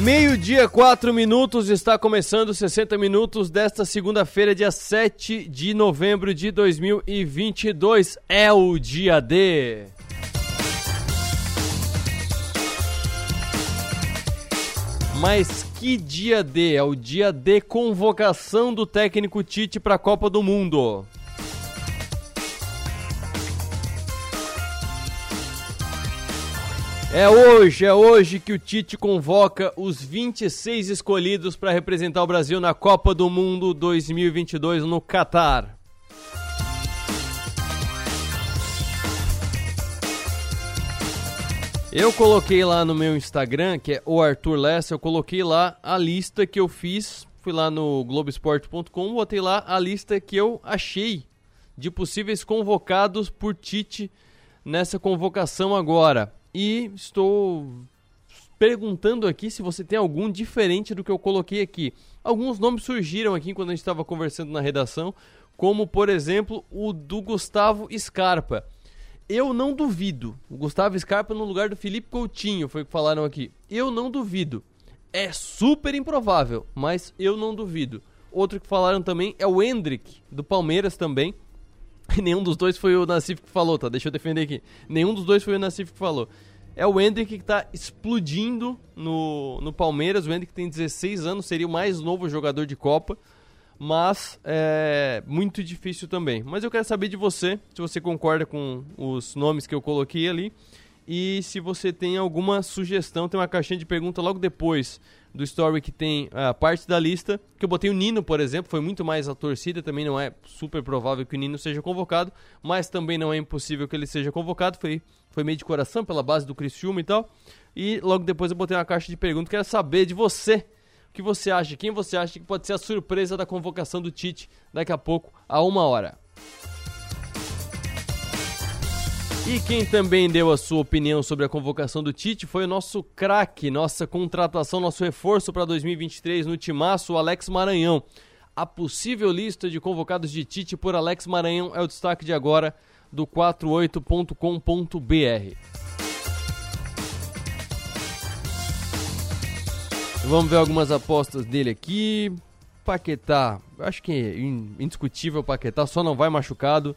Meio-dia, 4 minutos, está começando 60 minutos desta segunda-feira, dia 7 de novembro de 2022. É o dia D. Mas que dia D? É o dia de convocação do técnico Tite para a Copa do Mundo. É hoje, é hoje que o Tite convoca os 26 escolhidos para representar o Brasil na Copa do Mundo 2022 no Catar. Eu coloquei lá no meu Instagram, que é o Arthur Lessa, eu coloquei lá a lista que eu fiz, fui lá no Globoesporte.com, botei lá a lista que eu achei de possíveis convocados por Tite nessa convocação agora. E estou perguntando aqui se você tem algum diferente do que eu coloquei aqui. Alguns nomes surgiram aqui quando a gente estava conversando na redação, como por exemplo o do Gustavo Scarpa. Eu não duvido. O Gustavo Scarpa no lugar do Felipe Coutinho, foi o que falaram aqui. Eu não duvido. É super improvável, mas eu não duvido. Outro que falaram também é o Hendrick, do Palmeiras também. nenhum dos dois foi o Nassif que falou, tá? Deixa eu defender aqui. Nenhum dos dois foi o Nassif que falou. É o Hendrick que tá explodindo no, no Palmeiras. O Hendrick tem 16 anos, seria o mais novo jogador de Copa. Mas é muito difícil também. Mas eu quero saber de você, se você concorda com os nomes que eu coloquei ali. E se você tem alguma sugestão, tem uma caixinha de pergunta logo depois do story que tem a parte da lista, que eu botei o Nino, por exemplo, foi muito mais a torcida, também não é super provável que o Nino seja convocado, mas também não é impossível que ele seja convocado, foi, foi meio de coração pela base do Criciúma e tal. E logo depois eu botei uma caixa de perguntas, quero saber de você, o que você acha, quem você acha que pode ser a surpresa da convocação do Tite daqui a pouco, a uma hora. E quem também deu a sua opinião sobre a convocação do Tite foi o nosso craque, nossa contratação, nosso reforço para 2023 no Timaço, o Alex Maranhão. A possível lista de convocados de Tite por Alex Maranhão é o destaque de agora do 48.com.br. Vamos ver algumas apostas dele aqui. Paquetá, acho que é indiscutível Paquetá, só não vai machucado.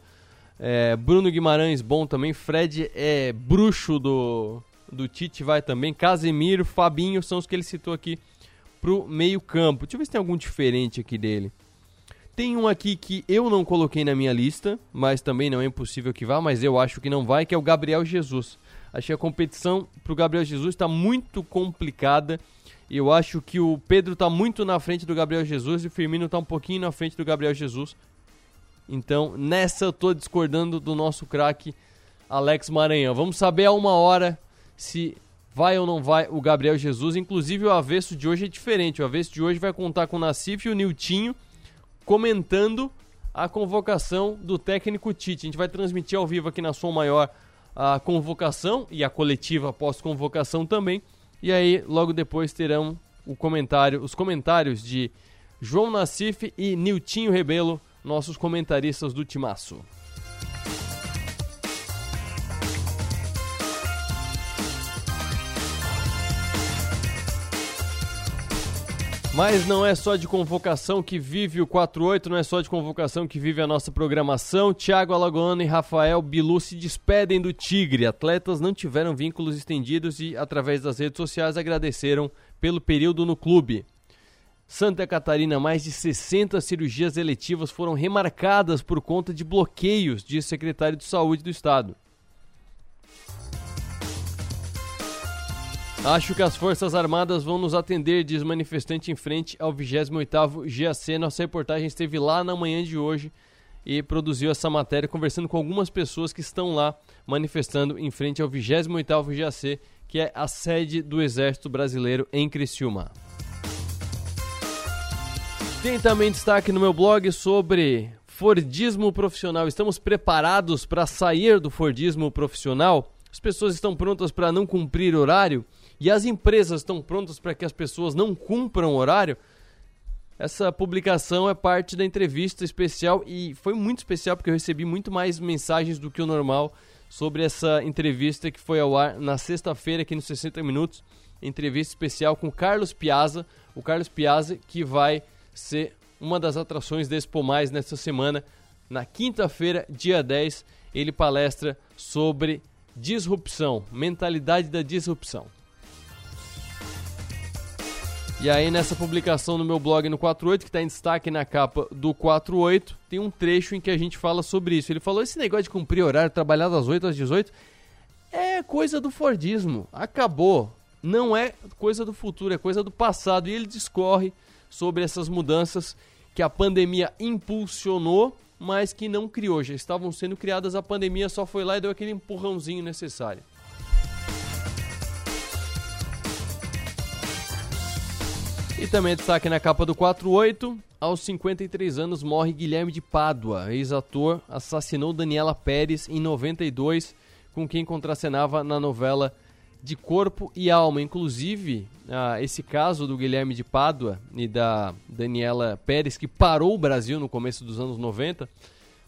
É, Bruno Guimarães, bom também. Fred é bruxo do, do Tite, vai também. Casemiro, Fabinho são os que ele citou aqui pro meio-campo. Deixa eu ver se tem algum diferente aqui dele. Tem um aqui que eu não coloquei na minha lista, mas também não é impossível que vá, mas eu acho que não vai, que é o Gabriel Jesus. Achei a competição pro Gabriel Jesus está muito complicada. Eu acho que o Pedro está muito na frente do Gabriel Jesus e o Firmino está um pouquinho na frente do Gabriel Jesus. Então, nessa eu tô discordando do nosso craque Alex Maranhão. Vamos saber a uma hora se vai ou não vai o Gabriel Jesus. Inclusive, o avesso de hoje é diferente. O avesso de hoje vai contar com o Nassif e o Niltinho comentando a convocação do técnico Tite. A gente vai transmitir ao vivo aqui na Som Maior a convocação e a coletiva pós-convocação também. E aí, logo depois terão o comentário, os comentários de João Nassif e Niltinho Rebelo nossos comentaristas do Timaço. Mas não é só de convocação que vive o 48, não é só de convocação que vive a nossa programação. Thiago Alagoano e Rafael Bilu se despedem do Tigre. Atletas não tiveram vínculos estendidos e, através das redes sociais, agradeceram pelo período no clube. Santa Catarina, mais de 60 cirurgias eletivas foram remarcadas por conta de bloqueios, diz secretário de Saúde do Estado. Acho que as Forças Armadas vão nos atender, diz manifestante em frente ao 28º GAC. Nossa reportagem esteve lá na manhã de hoje e produziu essa matéria conversando com algumas pessoas que estão lá manifestando em frente ao 28º GAC, que é a sede do Exército Brasileiro em Criciúma. Tem também destaque no meu blog sobre Fordismo profissional. Estamos preparados para sair do Fordismo profissional? As pessoas estão prontas para não cumprir horário? E as empresas estão prontas para que as pessoas não cumpram horário? Essa publicação é parte da entrevista especial e foi muito especial porque eu recebi muito mais mensagens do que o normal sobre essa entrevista que foi ao ar na sexta-feira aqui nos 60 Minutos entrevista especial com Carlos Piazza, o Carlos Piazza que vai ser uma das atrações da Expo Mais nesta semana. Na quinta-feira, dia 10, ele palestra sobre disrupção, mentalidade da disrupção. E aí nessa publicação no meu blog no 48, que está em destaque na capa do 48, tem um trecho em que a gente fala sobre isso. Ele falou esse negócio de cumprir horário, trabalhar das 8 às 18, é coisa do Fordismo. Acabou. Não é coisa do futuro, é coisa do passado. E ele discorre sobre essas mudanças que a pandemia impulsionou, mas que não criou. Já estavam sendo criadas, a pandemia só foi lá e deu aquele empurrãozinho necessário. E também destaque na capa do 48, aos 53 anos morre Guilherme de Pádua, ex-ator, assassinou Daniela Pérez em 92, com quem contracenava na novela De Corpo e Alma. Inclusive, ah, esse caso do Guilherme de Pádua e da Daniela Pérez, que parou o Brasil no começo dos anos 90,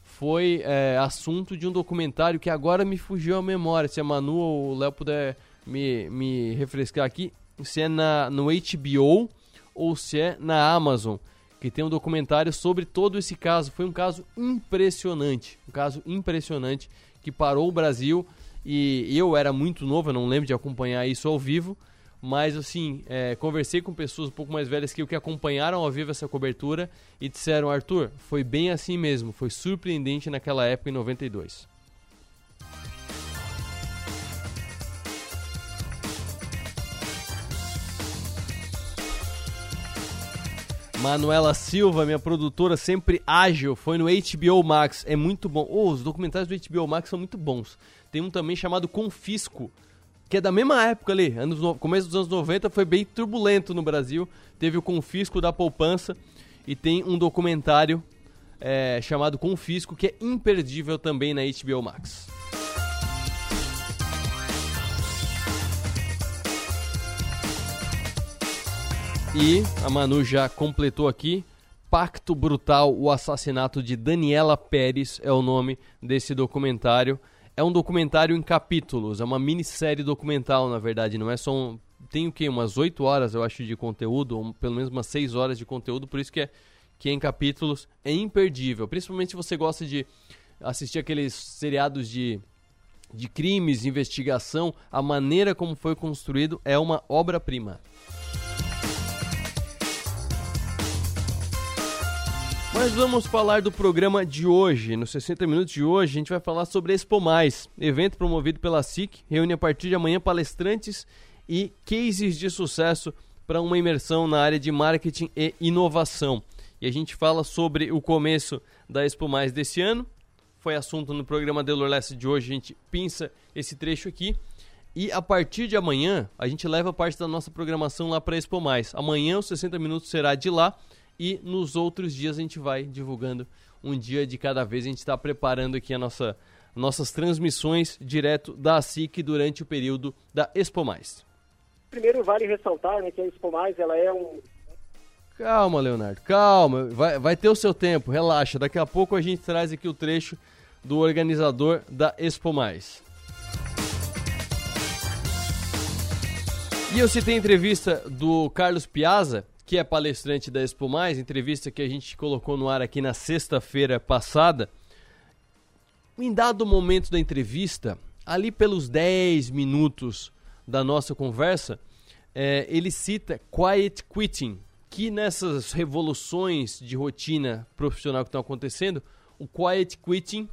foi é, assunto de um documentário que agora me fugiu a memória. Se a Manu ou o Léo puder me, me refrescar aqui, se é na, no HBO ou se é na Amazon, que tem um documentário sobre todo esse caso. Foi um caso impressionante, um caso impressionante que parou o Brasil e eu era muito novo, eu não lembro de acompanhar isso ao vivo, mas assim, é, conversei com pessoas um pouco mais velhas que eu que acompanharam ao vivo essa cobertura e disseram, Arthur, foi bem assim mesmo, foi surpreendente naquela época em 92. Manuela Silva, minha produtora, sempre ágil, foi no HBO Max. É muito bom. Oh, os documentários do HBO Max são muito bons. Tem um também chamado Confisco, que é da mesma época ali. Anos no... Começo dos anos 90 foi bem turbulento no Brasil. Teve o Confisco da Poupança e tem um documentário é, chamado Confisco que é imperdível também na HBO Max. E a Manu já completou aqui. Pacto Brutal, o assassinato de Daniela Pérez é o nome desse documentário. É um documentário em capítulos, é uma minissérie documental, na verdade, não é só um... Tem o quê? Umas 8 horas, eu acho, de conteúdo, ou pelo menos umas 6 horas de conteúdo, por isso que é, que é em capítulos. É imperdível, principalmente se você gosta de assistir aqueles seriados de, de crimes, investigação, a maneira como foi construído é uma obra-prima. Mas vamos falar do programa de hoje. Nos 60 minutos de hoje, a gente vai falar sobre Expo Mais, evento promovido pela SIC, reúne a partir de amanhã palestrantes e cases de sucesso para uma imersão na área de marketing e inovação. E a gente fala sobre o começo da Expo Mais desse ano. Foi assunto no programa Delor Leste de hoje, a gente pinça esse trecho aqui. E a partir de amanhã, a gente leva parte da nossa programação lá para a Expo Mais. Amanhã, os 60 minutos será de lá e nos outros dias a gente vai divulgando um dia de cada vez. A gente está preparando aqui a nossa, nossas transmissões direto da SIC durante o período da Expo Mais. Primeiro vale ressaltar né, que a Expo Mais ela é um Calma, Leonardo, calma. Vai, vai ter o seu tempo, relaxa. Daqui a pouco a gente traz aqui o trecho do organizador da Expo Mais. E eu citei a entrevista do Carlos Piazza, que é palestrante da Expo Mais, entrevista que a gente colocou no ar aqui na sexta-feira passada. Em dado momento da entrevista, ali pelos 10 minutos da nossa conversa, é, ele cita quiet quitting, que nessas revoluções de rotina profissional que estão acontecendo, o quiet quitting,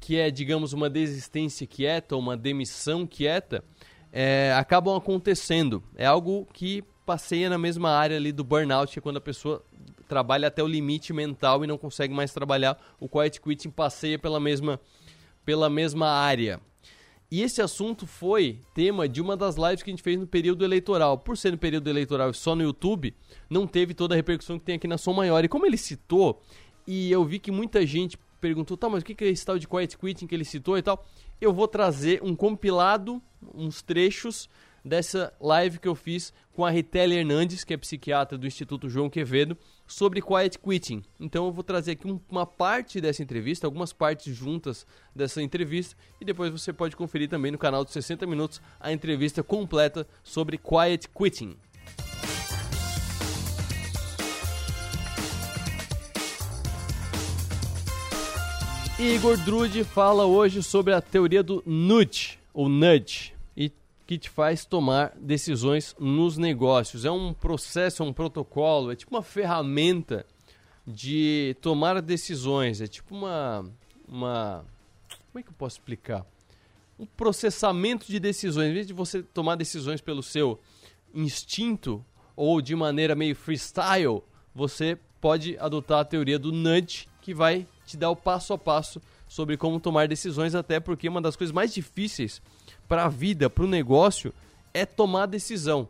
que é, digamos, uma desistência quieta, uma demissão quieta, é, acabam acontecendo. É algo que passeia na mesma área ali do burnout, que é quando a pessoa trabalha até o limite mental e não consegue mais trabalhar. O quiet quitting passeia pela mesma, pela mesma área. E esse assunto foi tema de uma das lives que a gente fez no período eleitoral. Por ser no período eleitoral só no YouTube, não teve toda a repercussão que tem aqui na Som Maior. E como ele citou, e eu vi que muita gente perguntou, tá, mas o que é esse tal de quiet quitting que ele citou e tal? Eu vou trazer um compilado, uns trechos dessa live que eu fiz com a Ritele Hernandes, que é psiquiatra do Instituto João Quevedo, sobre quiet quitting. Então eu vou trazer aqui uma parte dessa entrevista, algumas partes juntas dessa entrevista, e depois você pode conferir também no canal de 60 Minutos a entrevista completa sobre quiet quitting. Igor Drude fala hoje sobre a teoria do nudge, ou nudge, que te faz tomar decisões nos negócios. É um processo, é um protocolo, é tipo uma ferramenta de tomar decisões, é tipo uma uma como é que eu posso explicar? Um processamento de decisões, em vez de você tomar decisões pelo seu instinto ou de maneira meio freestyle, você pode adotar a teoria do nudge, que vai te dar o passo a passo sobre como tomar decisões, até porque uma das coisas mais difíceis para a vida, para o negócio, é tomar decisão.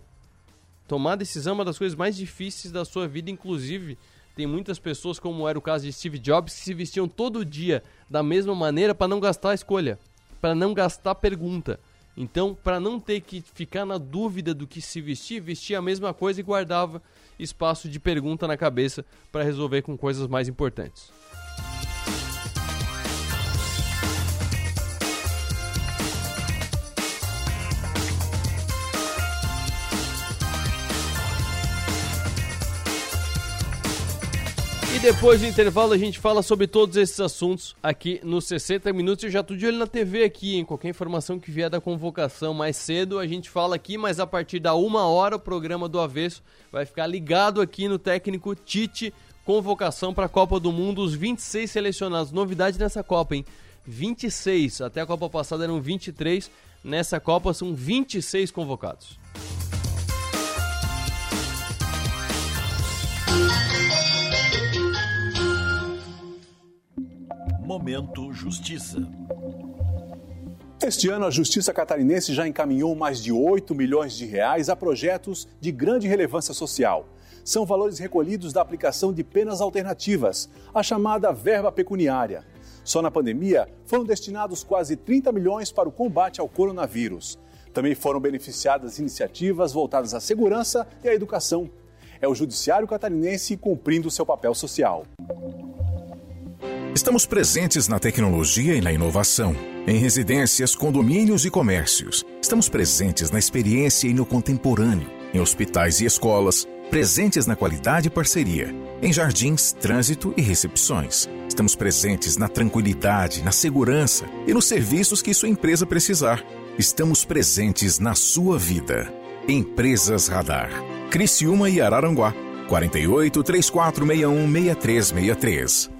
Tomar decisão é uma das coisas mais difíceis da sua vida, inclusive tem muitas pessoas, como era o caso de Steve Jobs, que se vestiam todo dia da mesma maneira para não gastar a escolha, para não gastar pergunta. Então, para não ter que ficar na dúvida do que se vestir, vestia a mesma coisa e guardava espaço de pergunta na cabeça para resolver com coisas mais importantes. Depois do intervalo a gente fala sobre todos esses assuntos aqui nos 60 minutos. Eu já tô de olho na TV aqui, hein? Qualquer informação que vier da convocação mais cedo a gente fala aqui, mas a partir da uma hora o programa do Avesso vai ficar ligado aqui no técnico Tite. Convocação para a Copa do Mundo, os 26 selecionados. Novidade nessa Copa, hein? 26. Até a Copa passada eram 23. Nessa Copa são 26 convocados. Momento Justiça. Este ano, a Justiça Catarinense já encaminhou mais de 8 milhões de reais a projetos de grande relevância social. São valores recolhidos da aplicação de penas alternativas, a chamada verba pecuniária. Só na pandemia foram destinados quase 30 milhões para o combate ao coronavírus. Também foram beneficiadas iniciativas voltadas à segurança e à educação. É o Judiciário Catarinense cumprindo seu papel social. Estamos presentes na tecnologia e na inovação, em residências, condomínios e comércios. Estamos presentes na experiência e no contemporâneo, em hospitais e escolas, presentes na qualidade e parceria, em jardins, trânsito e recepções. Estamos presentes na tranquilidade, na segurança e nos serviços que sua empresa precisar. Estamos presentes na sua vida. Empresas Radar. Criciúma e Araranguá. 48 3461 6363.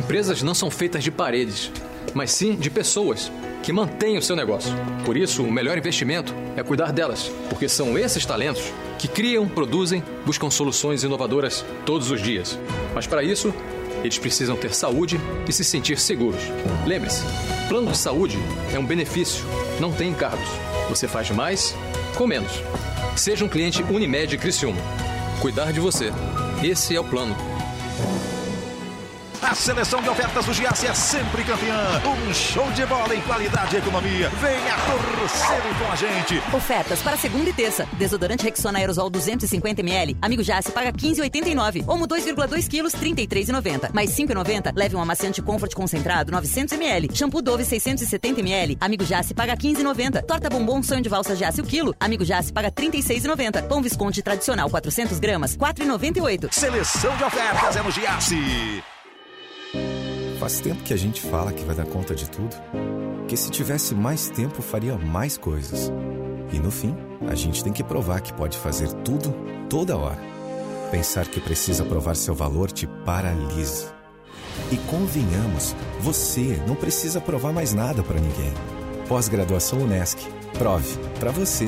Empresas não são feitas de paredes, mas sim de pessoas que mantêm o seu negócio. Por isso, o melhor investimento é cuidar delas, porque são esses talentos que criam, produzem, buscam soluções inovadoras todos os dias. Mas para isso, eles precisam ter saúde e se sentir seguros. Lembre-se, plano de saúde é um benefício, não tem encargos. Você faz mais com menos. Seja um cliente Unimed Criciúma. Cuidar de você. Esse é o plano. A seleção de ofertas do Giasse é sempre campeã. Um show de bola em qualidade e economia. Venha torcer com a gente. Ofertas para segunda e terça. Desodorante Rexona Aerosol 250ml. Amigo Giasse paga 15,89. Omo 2,2 quilos, 33,90. Mais 5,90. Leve um amaciante Comfort concentrado 900ml. Shampoo Dove 670ml. Amigo Giasse paga 15,90. Torta bombom sonho de valsa Giasse o quilo. Amigo Giasse paga 36,90. Pão Visconde tradicional 400 gramas, 4,98. Seleção de ofertas é no Giasse. Faz tempo que a gente fala que vai dar conta de tudo, que se tivesse mais tempo faria mais coisas. E no fim, a gente tem que provar que pode fazer tudo, toda hora. Pensar que precisa provar seu valor te paralisa. E convenhamos, você não precisa provar mais nada para ninguém. Pós-graduação Unesc. Prove para você.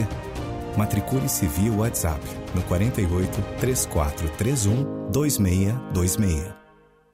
Matricule-se via WhatsApp no 48 3431 2626.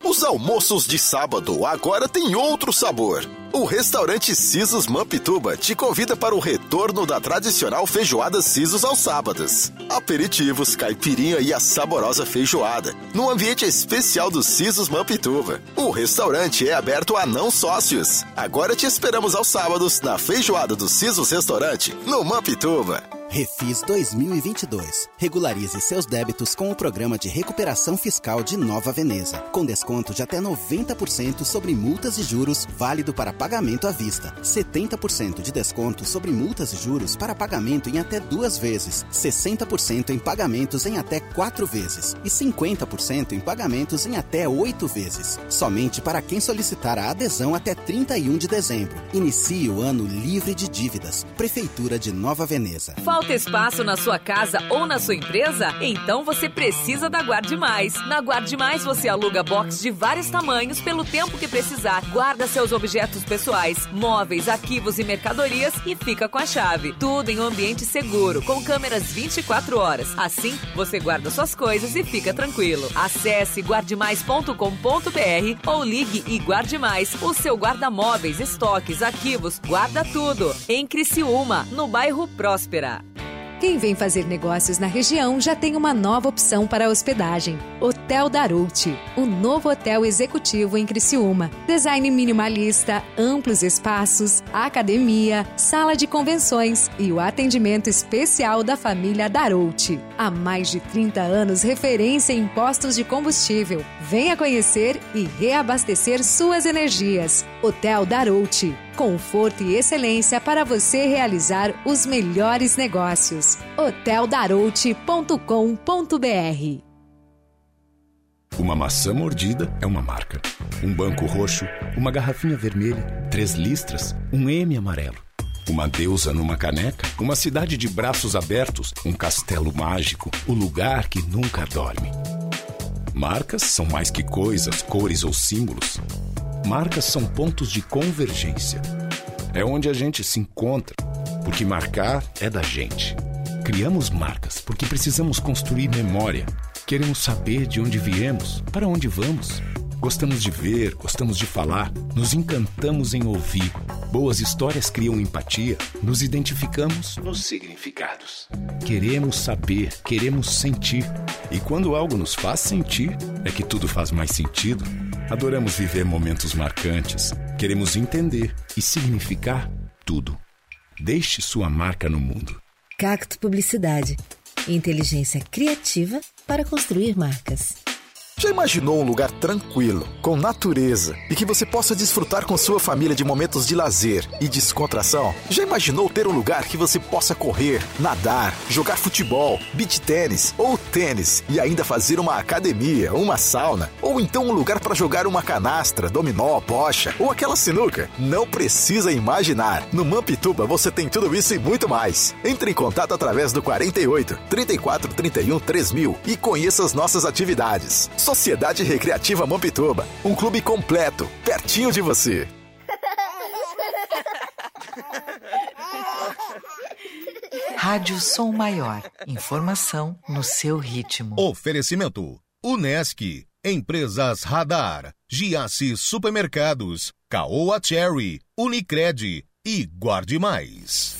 Os almoços de sábado agora têm outro sabor. O restaurante Sisos Mampituba te convida para o retorno da tradicional feijoada Sisos aos sábados. Aperitivos, caipirinha e a saborosa feijoada, no ambiente especial do Sisos Mampituba. O restaurante é aberto a não sócios. Agora te esperamos aos sábados na feijoada do Sisos Restaurante, no Mampituba. Refis 2022. Regularize seus débitos com o programa de recuperação fiscal de Nova Veneza, com desconto de até 90% sobre multas e juros, válido para pagamento à vista. 70% de desconto sobre multas e juros para pagamento em até duas vezes, 60% em pagamentos em até quatro vezes e 50% em pagamentos em até oito vezes. Somente para quem solicitar a adesão até 31 de dezembro. Inicie o ano livre de dívidas. Prefeitura de Nova Veneza. Falta espaço na sua casa ou na sua empresa? Então você precisa da Guarde Mais. Na Guarde Mais você aluga box de vários tamanhos pelo tempo que precisar. Guarda seus objetos pessoais, móveis, arquivos e mercadorias e fica com a chave. Tudo em um ambiente seguro, com câmeras 24 horas. Assim, você guarda suas coisas e fica tranquilo. Acesse guardemais.com.br ou ligue e guarde mais. O seu guarda-móveis, estoques, arquivos, guarda tudo. Em Criciúma, no bairro Próspera. Quem vem fazer negócios na região já tem uma nova opção para hospedagem: Hotel Darouti, o novo hotel executivo em Criciúma. Design minimalista, amplos espaços, academia, sala de convenções e o atendimento especial da família Darouti. Há mais de 30 anos, referência em postos de combustível. Venha conhecer e reabastecer suas energias. Hotel Darouti conforto e excelência para você realizar os melhores negócios. hoteldarouti.com.br Uma maçã mordida é uma marca. Um banco roxo, uma garrafinha vermelha, três listras, um M amarelo. Uma deusa numa caneca, uma cidade de braços abertos, um castelo mágico, o lugar que nunca dorme. Marcas são mais que coisas, cores ou símbolos. Marcas são pontos de convergência. É onde a gente se encontra, porque marcar é da gente. Criamos marcas porque precisamos construir memória. Queremos saber de onde viemos, para onde vamos. Gostamos de ver, gostamos de falar, nos encantamos em ouvir. Boas histórias criam empatia, nos identificamos nos significados. Queremos saber, queremos sentir. E quando algo nos faz sentir, é que tudo faz mais sentido. Adoramos viver momentos marcantes. Queremos entender e significar tudo. Deixe sua marca no mundo. Cacto Publicidade. Inteligência criativa para construir marcas. Já imaginou um lugar tranquilo, com natureza e que você possa desfrutar com sua família de momentos de lazer e descontração? Já imaginou ter um lugar que você possa correr, nadar, jogar futebol, beach tênis ou tênis e ainda fazer uma academia, uma sauna? Ou então um lugar para jogar uma canastra, dominó, bocha ou aquela sinuca? Não precisa imaginar. No Mampituba você tem tudo isso e muito mais. Entre em contato através do 48 34 31 3000 e conheça as nossas atividades. Sociedade Recreativa Mampituba, um clube completo, pertinho de você. Rádio Som Maior. Informação no seu ritmo. Oferecimento: Unesc, Empresas Radar, Giasse Supermercados, Caoa Cherry, Unicred e Guarde Mais.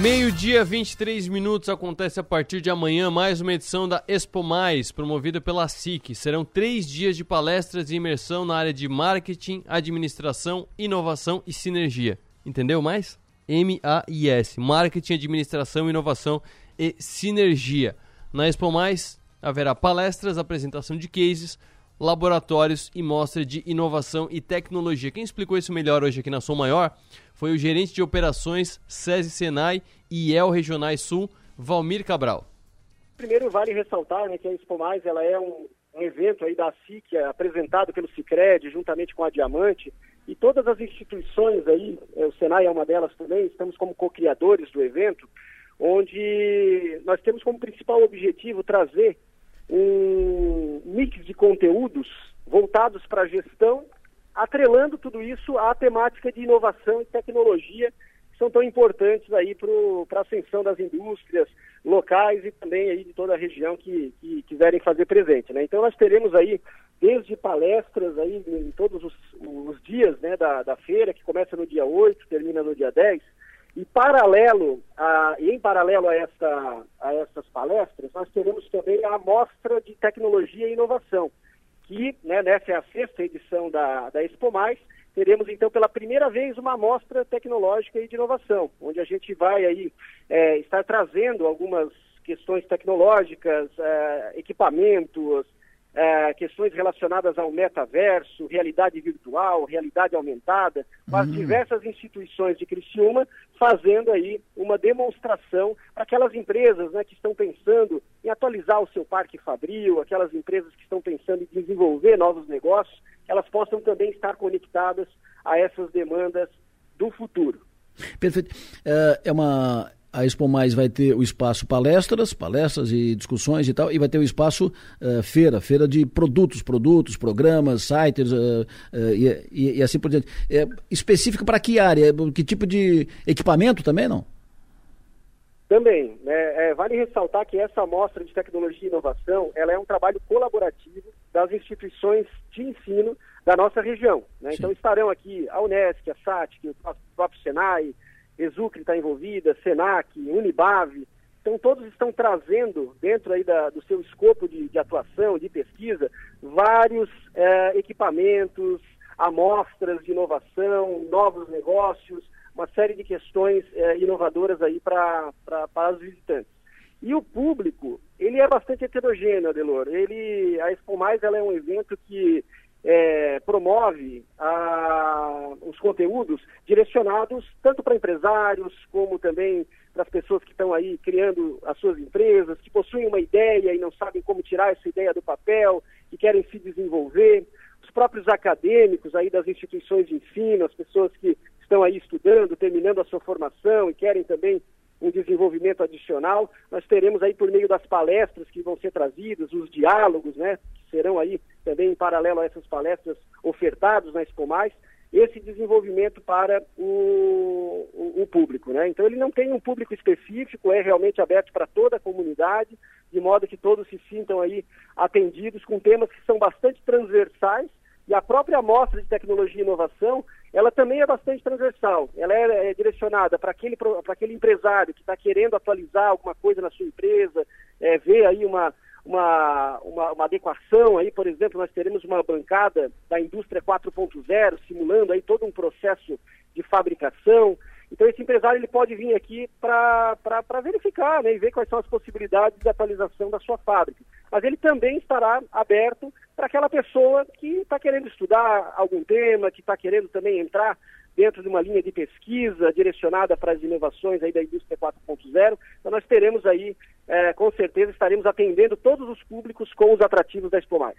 Meio-dia, 23 minutos, acontece a partir de amanhã mais uma edição da Expo Mais, promovida pela SIC. Serão três dias de palestras e imersão na área de marketing, administração, inovação e sinergia. Entendeu mais? M-A-I-S. Marketing, administração, inovação e sinergia. Na Expo Mais haverá palestras, apresentação de cases, laboratórios e mostra de inovação e tecnologia. Quem explicou isso melhor hoje aqui na Som Maior foi o gerente de operações SESI Senai e El Regionais Sul, Valmir Cabral. Primeiro vale ressaltar né, que a Expo Mais ela é um, um evento aí da SIC é apresentado pelo Cicred juntamente com a Diamante e todas as instituições aí, é, o Senai é uma delas também, estamos como co-criadores do evento, onde nós temos como principal objetivo trazer um mix de conteúdos voltados para a gestão, atrelando tudo isso à temática de inovação e tecnologia, são tão importantes aí para a ascensão das indústrias locais e também aí de toda a região que, que quiserem fazer presente. Né? Então nós teremos aí desde palestras aí em todos os, os dias né, da, da feira, que começa no dia 8, termina no dia 10, e paralelo a, e em paralelo a, essa, a essas palestras, nós teremos também a Mostra de Tecnologia e Inovação, que né, nessa é a sexta edição da, da Expo Mais, teremos então pela primeira vez uma amostra tecnológica e de inovação, onde a gente vai aí é, estar trazendo algumas questões tecnológicas, é, equipamentos, é, questões relacionadas ao metaverso, realidade virtual, realidade aumentada, com as hum. diversas instituições de Criciúma fazendo aí uma demonstração para aquelas empresas né, que estão pensando em atualizar o seu parque fabril, aquelas empresas que estão pensando em desenvolver novos negócios, elas possam também estar conectadas a essas demandas do futuro. Perfeito. É, é uma a Expo Mais vai ter o espaço palestras, palestras e discussões e tal, e vai ter o espaço uh, feira, feira de produtos, produtos, programas, sites uh, uh, e, e, e, assim por diante. É, específico para que área? Que tipo de equipamento também, não? Também. Né, é, vale ressaltar que essa amostra de tecnologia e inovação, ela é um trabalho colaborativo das instituições de ensino da nossa região. Né? Então estarão aqui a Unesc, a SATIC, o próprio Senai, Exucre está envolvida, Senac, Unibave. Então, todos estão trazendo, dentro aí da, do seu escopo de, de, atuação, de pesquisa, vários é, equipamentos, amostras de inovação, novos negócios, uma série de questões é, inovadoras aí para os visitantes. E o público, ele é bastante heterogêneo, Adelor. Ele, a Expo Mais ela é um evento que é, promove a, os conteúdos direcionados tanto para empresários como também para as pessoas que estão aí criando as suas empresas, que possuem uma ideia e não sabem como tirar essa ideia do papel, que querem se desenvolver, os próprios acadêmicos aí das instituições de ensino, as pessoas que estão aí estudando, terminando a sua formação e querem também um desenvolvimento adicional. Nós teremos aí por meio das palestras que vão ser trazidas, os diálogos, né, que serão aí também em paralelo a essas palestras ofertados na Expo esse desenvolvimento para o, o, o, público. Né? Então ele não tem um público específico, é realmente aberto para toda a comunidade, de modo que todos se sintam aí atendidos com temas que são bastante transversais e a própria amostra de tecnologia e inovação, ela também é bastante transversal. Ela é, é direcionada para aquele, aquele empresário que está querendo atualizar alguma coisa na sua empresa, é, ver aí uma, uma, uma, uma, adequação aí, por exemplo, nós teremos uma bancada da indústria 4.0, simulando aí todo um processo de fabricação. Então esse empresário ele pode vir aqui para verificar né, e ver quais são as possibilidades de atualização da sua fábrica. Mas ele também estará aberto para aquela pessoa que está querendo estudar algum tema, que está querendo também entrar dentro de uma linha de pesquisa direcionada para as inovações aí da indústria 4.0. Então nós teremos aí, é, com certeza, estaremos atendendo todos os públicos com os atrativos da Expo Mais.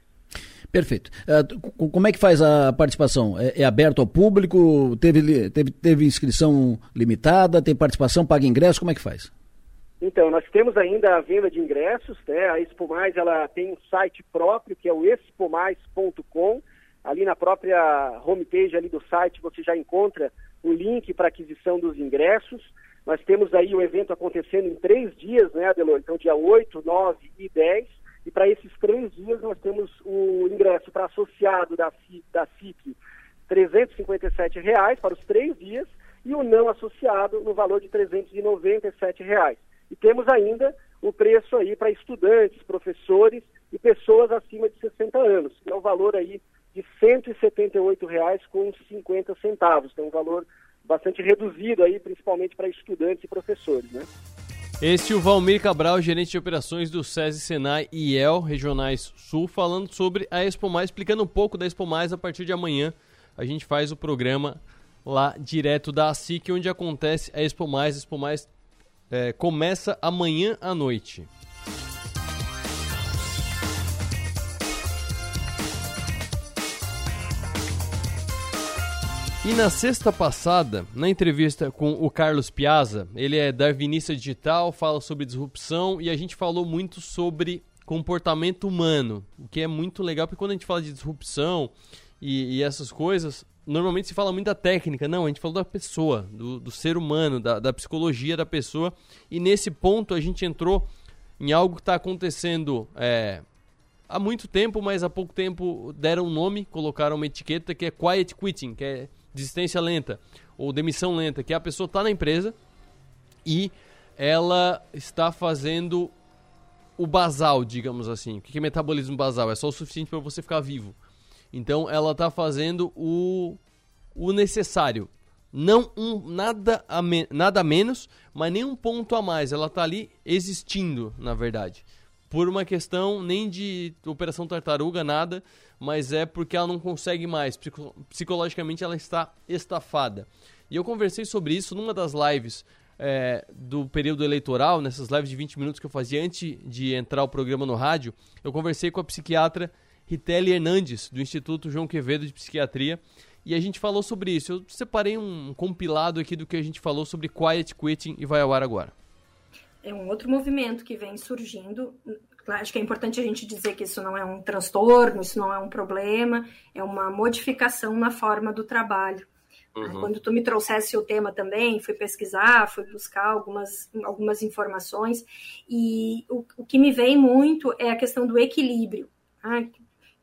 Perfeito. Uh, como é que faz a participação? É, é, aberto ao público? Teve, teve, teve inscrição limitada? Tem participação? Paga ingresso? Como é que faz? Então, nós temos ainda a venda de ingressos, né? A Expo Mais, ela tem um site próprio, que é o expomais.com. Ali na própria homepage ali do site você já encontra o link para aquisição dos ingressos. Nós temos aí o evento acontecendo em três dias, né, Adelor? Então, dia 8, 9 e 10. E para esses três dias nós temos o ingresso para associado da, da SIC, R$ reais para os três dias, e o não associado no valor de R$ reais. E temos ainda o preço aí para estudantes, professores e pessoas acima de 60 anos, que é o valor aí de R$ 178,50. Então, um valor bastante reduzido aí, principalmente para estudantes e professores, né? Este é o Valmir Cabral, gerente de operações do SESI Senai e EL Regionais Sul, falando sobre a Expo Mais, explicando um pouco da Expo Mais a partir de amanhã. A gente faz o programa lá direto da ASIC, onde acontece a Expo Mais. A Expo Mais é, começa amanhã à noite. E na sexta passada, na entrevista com o Carlos Piazza, ele é darwinista digital, fala sobre disrupção e a gente falou muito sobre comportamento humano, o que é muito legal, porque quando a gente fala de disrupção e, e essas coisas, normalmente se fala muito da técnica, não, a gente falou da pessoa, do, do ser humano, da, da, psicologia da pessoa, e nesse ponto a gente entrou em algo que está acontecendo é, há muito tempo, mas há pouco tempo deram um nome, colocaram uma etiqueta que é quiet quitting, que é desistência lenta, ou demissão lenta, que é a pessoa está na empresa e ela está fazendo o basal, digamos assim. O que é metabolismo basal? É só o suficiente para você ficar vivo. Então ela está fazendo o, o necessário. Não um nada a me, nada menos, mas nem um ponto a mais. Ela está ali existindo, na verdade. Por uma questão nem de operação tartaruga, nada, mas é porque ela não consegue mais. Psicologicamente ela está estafada. E eu conversei sobre isso numa das lives é, do período eleitoral, nessas lives de 20 minutos que eu fazia antes de entrar o programa no rádio. Eu conversei com a psiquiatra Ritele Hernandes, do Instituto João Quevedo de Psiquiatria, e a gente falou sobre isso. Eu separei um compilado aqui do que a gente falou sobre quiet quitting e vai ao ar agora. É um outro movimento que vem surgindo. Acho que é importante a gente dizer que isso não é um transtorno, isso não é um problema, é uma modificação na forma do trabalho. Uhum. Quando tu me trouxesse o tema também, fui pesquisar, fui buscar algumas, algumas informações, e o, o que me vem muito é a questão do equilíbrio. Tá?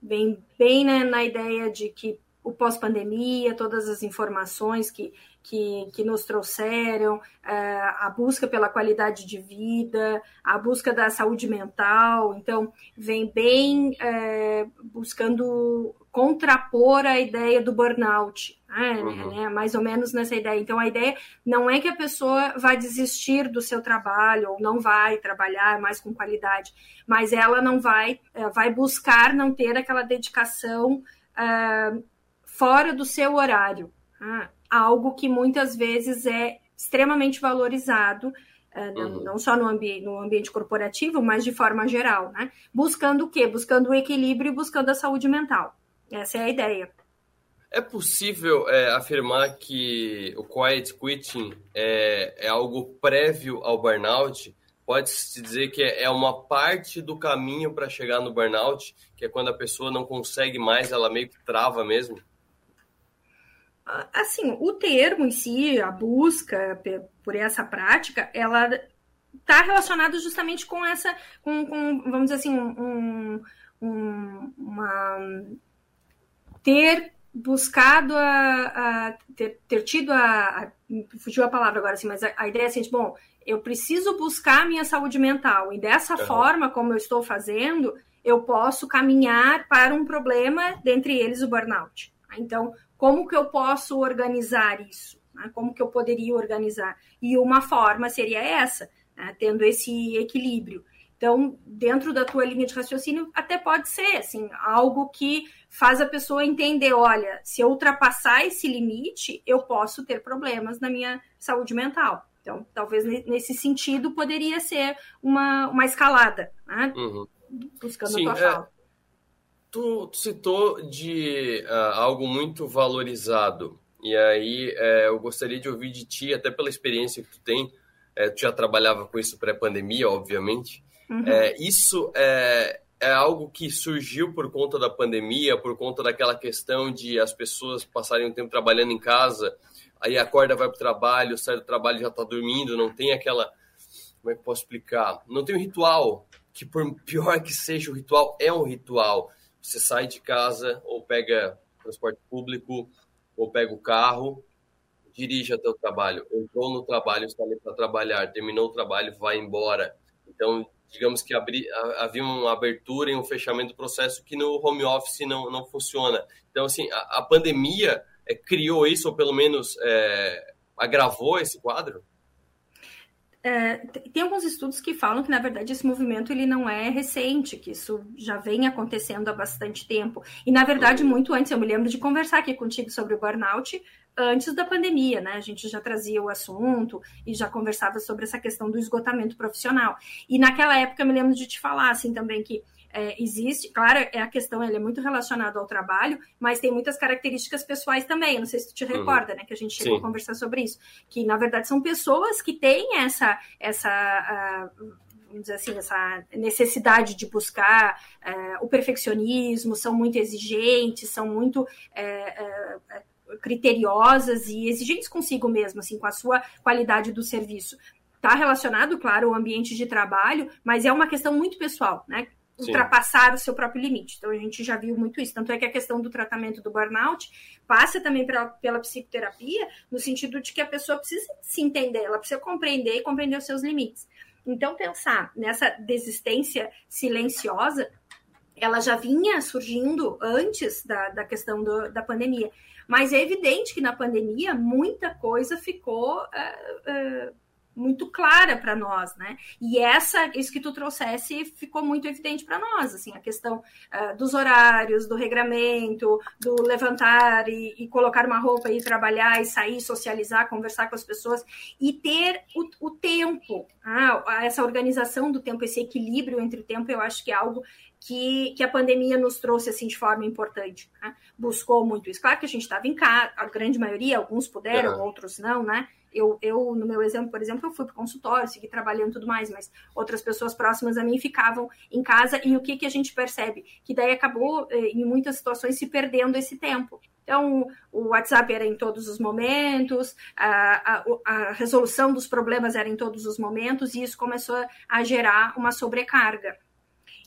vem bem né, na ideia de que o pós-pandemia, todas as informações que, que, que nos trouxeram, é, a busca pela qualidade de vida, a busca da saúde mental. Então, vem bem é, buscando contrapor a ideia do burnout, né? Uhum. né? mais ou menos nessa ideia. Então, a ideia não é que a pessoa vai desistir do seu trabalho ou não vai trabalhar mais com qualidade, mas ela não vai, eh, vai buscar não ter aquela dedicação uh, fora do seu horário. Uh, algo que muitas vezes é extremamente valorizado uh, uhum. não só no, ambi no ambiente corporativo, mas de forma geral, né? Buscando o quê? Buscando o equilíbrio e buscando a saúde mental. Essa é a ideia. É possível é, afirmar que o quiet quitting é, é algo prévio ao burnout? Pode-se dizer que é uma parte do caminho para chegar no burnout, que é quando a pessoa não consegue mais, ela meio que trava mesmo? Assim, o termo em si, a busca por essa prática, ela está relacionada justamente com essa, com, com vamos dizer assim, um, um, uma ter buscado a, a ter, ter, tido a, a, fugiu a palavra agora assim, mas a, a, ideia é assim, bom, eu preciso buscar a minha saúde mental e dessa uhum. forma como eu estou fazendo, eu posso caminhar para um problema, dentre eles o burnout. Então, como que eu posso organizar isso? Né? Como que eu poderia organizar? E uma forma seria essa, né? tendo esse equilíbrio. Então, dentro da tua linha de raciocínio, até pode ser assim, algo que faz a pessoa entender, olha, se eu ultrapassar esse limite, eu posso ter problemas na minha saúde mental. Então, talvez nesse sentido poderia ser uma, uma escalada, né? Uhum. Buscando Sim, a tua é, fala. Tu, tu, citou de uh, algo muito valorizado. E aí é, eu gostaria de ouvir de ti, até pela experiência que tu tem. É, tu já trabalhava com isso pré-pandemia, obviamente. Uhum. É, isso é, é algo que surgiu por conta da pandemia, por conta daquela questão de as pessoas passarem um tempo trabalhando em casa, aí acorda, vai para o trabalho, sai do trabalho já está dormindo, não tem aquela. Como é que posso explicar? Não tem um ritual, que por pior que seja o ritual, é um ritual. Você sai de casa, ou pega transporte público, ou pega o carro, dirige até o trabalho. Entrou no trabalho, está ali para trabalhar, terminou o trabalho, vai embora. Então, digamos que abri, havia uma abertura e um fechamento do processo que no home office não, não funciona. Então, assim, a, a pandemia é, criou isso, ou pelo menos é, agravou esse quadro? É, tem alguns estudos que falam que, na verdade, esse movimento ele não é recente, que isso já vem acontecendo há bastante tempo. E, na verdade, uhum. muito antes, eu me lembro de conversar aqui contigo sobre o burnout antes da pandemia, né? A gente já trazia o assunto e já conversava sobre essa questão do esgotamento profissional. E naquela época eu me lembro de te falar assim também que é, existe, claro, é a questão, ele é muito relacionado ao trabalho, mas tem muitas características pessoais também. Eu não sei se tu te uhum. recorda, né? Que a gente chegou Sim. a conversar sobre isso. Que na verdade são pessoas que têm essa, essa uh, vamos dizer assim, essa necessidade de buscar uh, o perfeccionismo, são muito exigentes, são muito uh, criteriosas e exigentes consigo mesmo, assim, com a sua qualidade do serviço. Está relacionado, claro, ao ambiente de trabalho, mas é uma questão muito pessoal, né? Sim. ultrapassar o seu próprio limite. Então a gente já viu muito isso. Tanto é que a questão do tratamento do burnout passa também pela, pela psicoterapia, no sentido de que a pessoa precisa se entender, ela precisa compreender e compreender os seus limites. Então, pensar nessa desistência silenciosa, ela já vinha surgindo antes da, da questão do, da pandemia. Mas é evidente que na pandemia muita coisa ficou. Uh, uh, muito clara para nós, né? E essa, isso que tu trouxesse ficou muito evidente para nós, assim, a questão uh, dos horários, do regramento, do levantar e, e, colocar uma roupa e trabalhar e sair, socializar, conversar com as pessoas e ter o, o tempo, ah, essa organização do tempo, esse equilíbrio entre o tempo, eu acho que é algo que, que, a pandemia nos trouxe assim de forma importante. Né? Buscou muito isso. Claro que a gente estava em casa, a grande maioria, alguns puderam, uhum. outros não, né? Eu, eu, no meu exemplo, por exemplo, eu fui para o consultório, segui trabalhando e tudo mais, mas outras pessoas próximas a mim ficavam em casa e o que, que a gente percebe? Que daí acabou, eh, em muitas situações, se perdendo esse tempo. Então, o WhatsApp era em todos os momentos, a, a, a resolução dos problemas era em todos os momentos, e isso começou a gerar uma sobrecarga.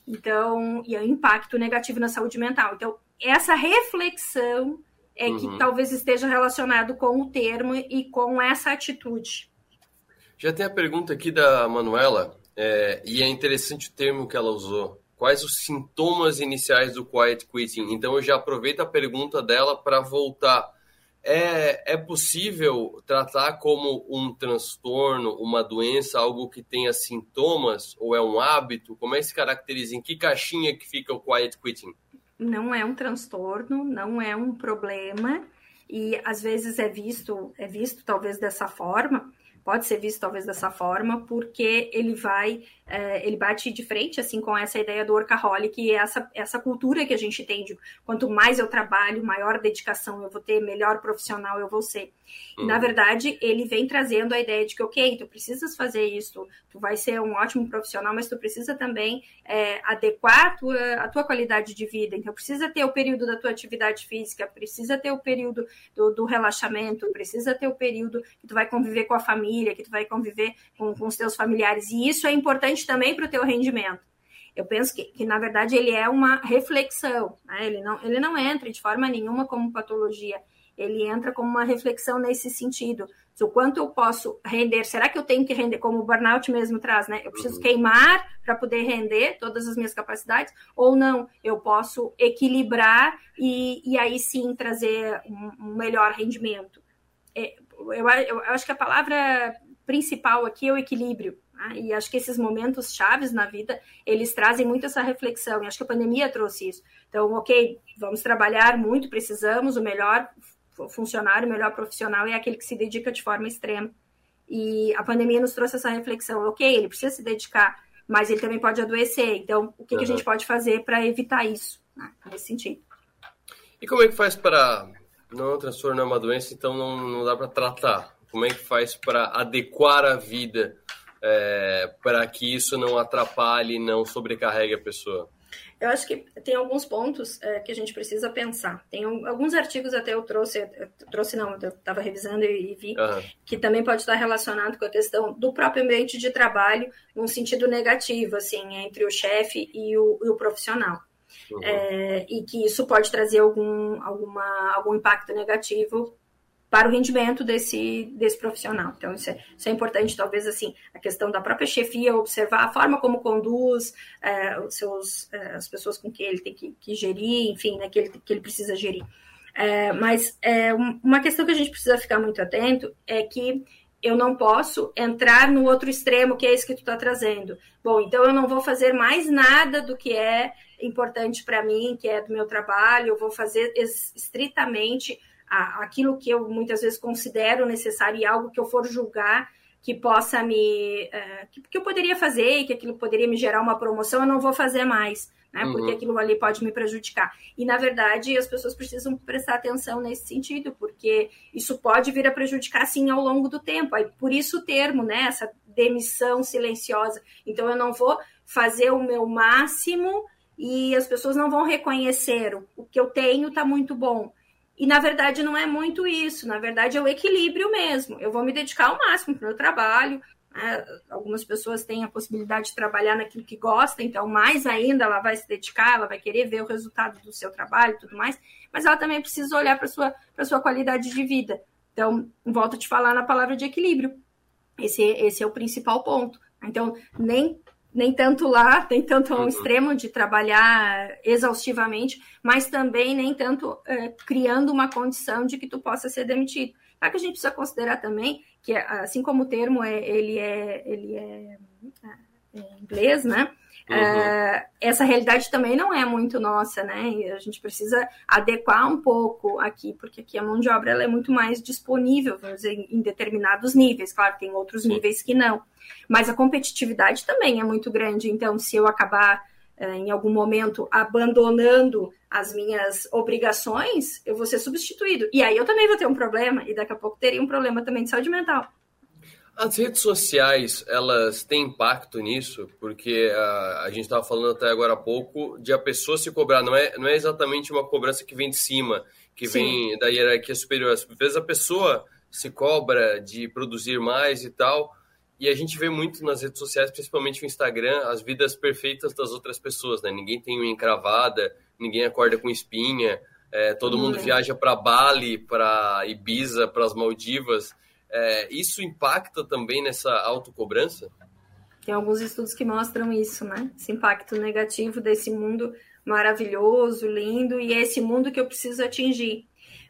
Então, e o impacto negativo na saúde mental. Então, essa reflexão é uhum. que talvez esteja relacionado com o termo e com essa atitude. Já tem a pergunta aqui da Manuela, é, e é interessante o termo que ela usou. Quais os sintomas iniciais do quiet quitting? Então eu já aproveito a pergunta dela para voltar. É, é possível tratar como um transtorno, uma doença, algo que tenha sintomas, ou é um hábito? Como é que se caracteriza? Em que caixinha que fica o quiet quitting? Não é um transtorno, não é um problema. E às vezes é visto, é visto talvez dessa forma, pode ser visto talvez dessa forma, porque ele vai é, ele bate de frente assim com essa ideia do workaholic e essa, essa cultura que a gente tem de quanto mais eu trabalho, maior dedicação eu vou ter, melhor profissional eu vou ser. Uhum. Na verdade, ele vem trazendo a ideia de que, ok, tu precisas fazer isso, tu vai ser um ótimo profissional, mas tu precisa também é, adequar a tua, a tua qualidade de vida. Então, precisa ter o período da tua atividade física, precisa ter o período do, do relaxamento, precisa ter o período que tu vai conviver com a família, que tu vai conviver com, com os teus familiares. E isso é importante importante também para o teu rendimento. Eu penso que, que, na verdade, ele é uma reflexão, né? ele, não, ele não entra de forma nenhuma como patologia, ele entra como uma reflexão nesse sentido. O quanto eu posso render, será que eu tenho que render, como o burnout mesmo traz, né? Eu preciso uhum. queimar para poder render todas as minhas capacidades, ou não, eu posso equilibrar e, e aí sim trazer um, um melhor rendimento. É, eu, eu, acho que a palavra principal aqui é o equilíbrio. Né? E acho que esses momentos chaves na vida, eles trazem muito essa reflexão. E acho que a pandemia trouxe isso. Então, ok, vamos trabalhar muito, precisamos, o melhor funcionário, o melhor profissional é aquele que se dedica de forma extrema. E a pandemia nos trouxe essa reflexão. Ok, ele precisa se dedicar, mas ele também pode adoecer. Então, o que, uhum. que a gente pode fazer para evitar isso, né? nesse sentido? E como é que faz para. Não é um transtorno, não é uma doença, então não, não dá para tratar. Como é que faz para adequar a vida é, para que isso não atrapalhe, não sobrecarregue a pessoa? Eu acho que tem alguns pontos é, que a gente precisa pensar. Tem um, alguns artigos até eu trouxe, eu trouxe não, eu estava revisando e, e vi, uhum. que também pode estar relacionado com a questão do próprio ambiente de trabalho, num sentido negativo, assim, entre o chefe e o, e o profissional. Uhum. É, e que isso pode trazer algum, alguma, algum impacto negativo para o rendimento desse, desse profissional. Então, isso é, isso é importante, talvez, assim, a questão da própria chefia, observar a forma como conduz é, os seus, é, as pessoas com que ele tem que, que gerir, enfim, né, que, ele, que ele precisa gerir. É, mas é, uma questão que a gente precisa ficar muito atento é que eu não posso entrar no outro extremo, que é esse que tu está trazendo. Bom, então eu não vou fazer mais nada do que é importante para mim, que é do meu trabalho, eu vou fazer estritamente aquilo que eu muitas vezes considero necessário e algo que eu for julgar que possa me. Que, que, eu poderia fazer e que aquilo poderia me gerar uma promoção, eu não vou fazer mais, né? Uhum. Porque aquilo ali pode me prejudicar. E, na verdade, as pessoas precisam prestar atenção nesse sentido, porque isso pode vir a prejudicar, sim, ao longo do tempo. Aí, por isso o termo, né? Essa demissão silenciosa. Então, eu não vou fazer o meu máximo e as pessoas não vão reconhecer o, que eu tenho está muito bom E na verdade não é muito isso, na verdade é o equilíbrio mesmo. Eu vou me dedicar ao máximo para o meu trabalho. Né? Algumas pessoas têm a possibilidade de trabalhar naquilo que gosta, então mais ainda ela vai se dedicar, ela vai querer ver o resultado do seu trabalho e tudo mais, mas ela também precisa olhar para a sua, sua qualidade de vida. Então, volto a te falar na palavra de equilíbrio. Esse, esse é o principal ponto. Então, nem nem tanto lá, nem tanto ao uhum. extremo de trabalhar exaustivamente, mas também nem tanto é, criando uma condição de que tu possa ser demitido. Só que a gente precisa considerar também que, assim como o termo é, ele é, ele é, é inglês, né? Uhum. Uh, essa realidade também não é muito nossa, né? E a gente precisa adequar um pouco aqui, porque aqui a mão de obra ela é muito mais disponível, vamos dizer, em determinados níveis. Claro, tem outros Sim. níveis que não. Mas a competitividade também é muito grande. Então, se eu acabar uh, em algum momento abandonando as minhas obrigações, eu vou ser substituído. E aí eu também vou ter um problema, e daqui a pouco teria um problema também de saúde mental. As redes sociais, elas têm impacto nisso, porque a, a gente estava falando até agora há pouco de a pessoa se cobrar, não é, não é exatamente uma cobrança que vem de cima, que Sim. vem da hierarquia superior. Às vezes a pessoa se cobra de produzir mais e tal, e a gente vê muito nas redes sociais, principalmente no Instagram, as vidas perfeitas das outras pessoas, né? Ninguém tem unha encravada, ninguém acorda com espinha, é, todo mundo uhum. viaja para Bali, para Ibiza, para as Maldivas. É, isso impacta também nessa autocobrança? Tem alguns estudos que mostram isso, né? Esse impacto negativo desse mundo maravilhoso, lindo, e é esse mundo que eu preciso atingir.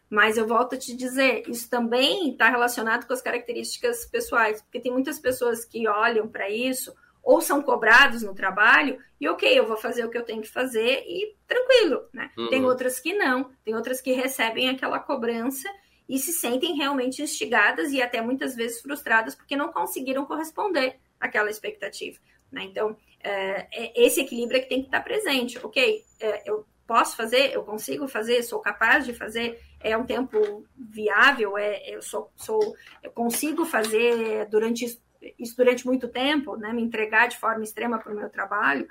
Mas eu volto a te dizer, isso também está relacionado com as características pessoais, porque tem muitas pessoas que olham para isso ou são cobrados no trabalho e ok, eu vou fazer o que eu tenho que fazer e tranquilo, né? Uhum. Tem outras que não, tem outras que recebem aquela cobrança e se sentem realmente instigadas e até muitas vezes frustradas porque não conseguiram corresponder àquela expectativa. Né? Então, é, é esse equilíbrio é que tem que estar presente. Ok, é, eu posso fazer, eu consigo fazer, sou capaz de fazer, é um tempo viável, é, eu sou, sou eu consigo fazer durante isso, durante muito tempo, né? Me entregar de forma extrema para o meu trabalho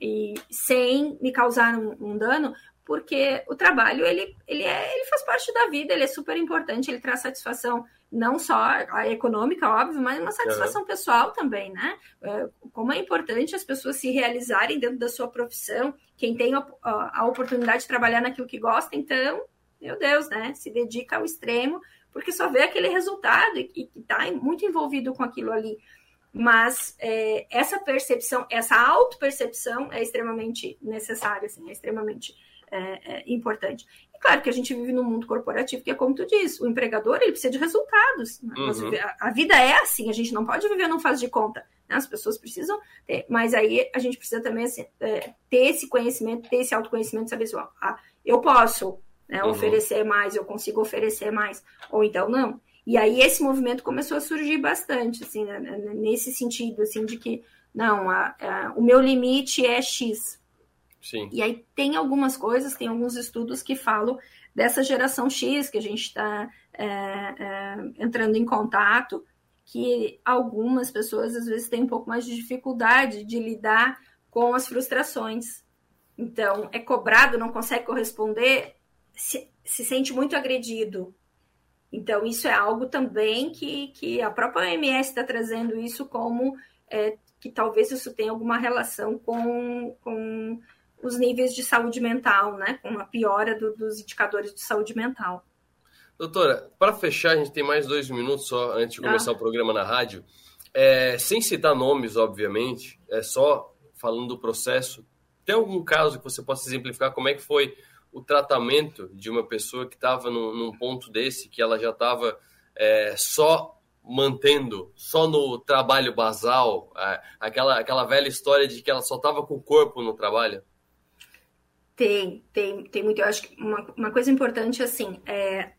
e sem me causar um, um dano, porque o trabalho ele, ele, é, ele faz parte da vida, ele é super importante, ele traz satisfação não só a econômica, óbvio, mas uma satisfação uhum. pessoal também, né? É, como é importante as pessoas se realizarem dentro da sua profissão, quem tem a, a oportunidade de trabalhar naquilo que gosta, então, meu Deus, né? Se dedica ao extremo, porque só vê aquele resultado e está muito envolvido com aquilo ali. Mas é, essa percepção, essa auto-percepção é extremamente necessária, assim, é extremamente é, é importante. E claro que a gente vive num mundo corporativo que é como tu diz, o empregador ele precisa de resultados. Né? Uhum. A, a, vida é assim, a gente não pode viver não faz de conta. Né? As pessoas precisam ter, mas aí a gente precisa também assim, é, ter esse conhecimento, ter esse autoconhecimento, saber se ah, eu posso né, uhum. oferecer mais, eu consigo oferecer mais, ou então não. E aí esse movimento começou a surgir bastante, assim, né, nesse sentido, assim, de que não, a, a, o meu limite é X, Sim. E aí tem algumas coisas, tem alguns estudos que falam dessa geração X que a gente está é, é, entrando em contato, que algumas pessoas às vezes têm um pouco mais de dificuldade de lidar com as frustrações. Então, é cobrado, não consegue corresponder, se, se sente muito agredido. Então, isso é algo também que, que a própria OMS está trazendo isso como é, que talvez isso tenha alguma relação com, com os níveis de saúde mental, né? Com a piora do, dos indicadores de saúde mental. Doutora, para fechar, a gente tem mais dois minutos só antes de começar ah. o programa na rádio. É, sem citar nomes, obviamente, é só falando do processo. Tem algum caso que você possa exemplificar como é que foi o tratamento de uma pessoa que estava num, num, ponto desse, que ela já estava é, só mantendo, só no trabalho basal, é, aquela, aquela velha história de que ela só estava com o corpo no trabalho? Tem, tem, tem muito. Eu acho que uma, uma coisa importante, assim, é,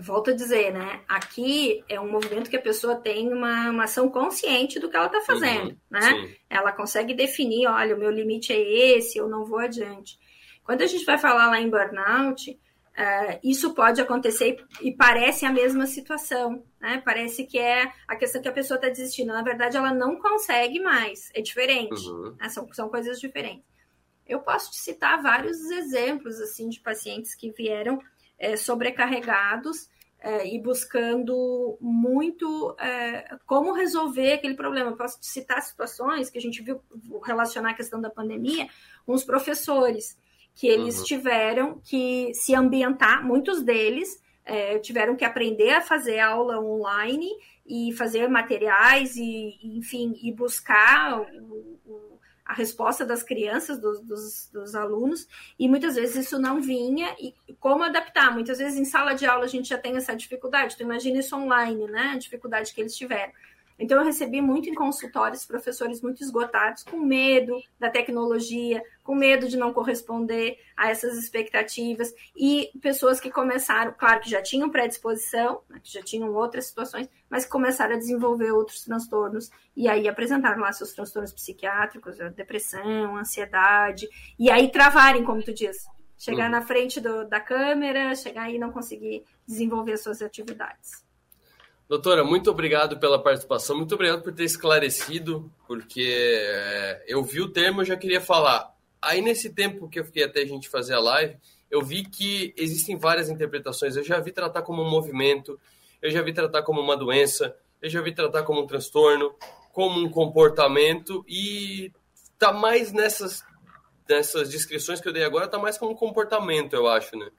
volto a dizer, né? Aqui é um movimento que a pessoa tem uma, uma ação consciente do que ela está fazendo, uhum, né? Sim. Ela consegue definir, olha, o meu limite é esse, eu não vou adiante. Quando a gente vai falar lá em burnout, Uh, isso pode acontecer e parece a mesma situação, né? Parece que é a questão que a pessoa está desistindo. Na verdade, ela não consegue mais. É diferente. Uhum. Né? São, são coisas diferentes. Eu posso te citar vários exemplos assim de pacientes que vieram é, sobrecarregados é, e buscando muito é, como resolver aquele problema. Eu posso citar situações que a gente viu relacionar a questão da pandemia com os professores, que eles uhum. tiveram que se ambientar, muitos deles é, tiveram que aprender a fazer aula online e fazer materiais e, enfim, e buscar o, o, a resposta das crianças, dos, dos, dos, alunos, e muitas vezes isso não vinha, e como adaptar? Muitas vezes em sala de aula a gente já tem essa dificuldade, tu imagina isso online, né? A dificuldade que eles tiveram. Então, eu recebi muito em consultórios professores muito esgotados, com medo da tecnologia, com medo de não corresponder a essas expectativas, e pessoas que começaram, claro que já tinham predisposição, né, que já tinham outras situações, mas que começaram a desenvolver outros transtornos, e aí apresentaram lá seus transtornos psiquiátricos, depressão, ansiedade, e aí travarem, como tu diz, chegar uhum. na frente do, da câmera, chegar e não conseguir desenvolver suas atividades. Doutora, muito obrigado pela participação, muito obrigado por ter esclarecido, porque é, eu vi o termo e já queria falar. Aí, nesse tempo que eu fiquei até a gente fazer a live, eu vi que existem várias interpretações. Eu já vi tratar como um movimento, eu já vi tratar como uma doença, eu já vi tratar como um transtorno, como um comportamento, e tá mais nessas, nessas descrições que eu dei agora, tá mais como um comportamento, eu acho, né?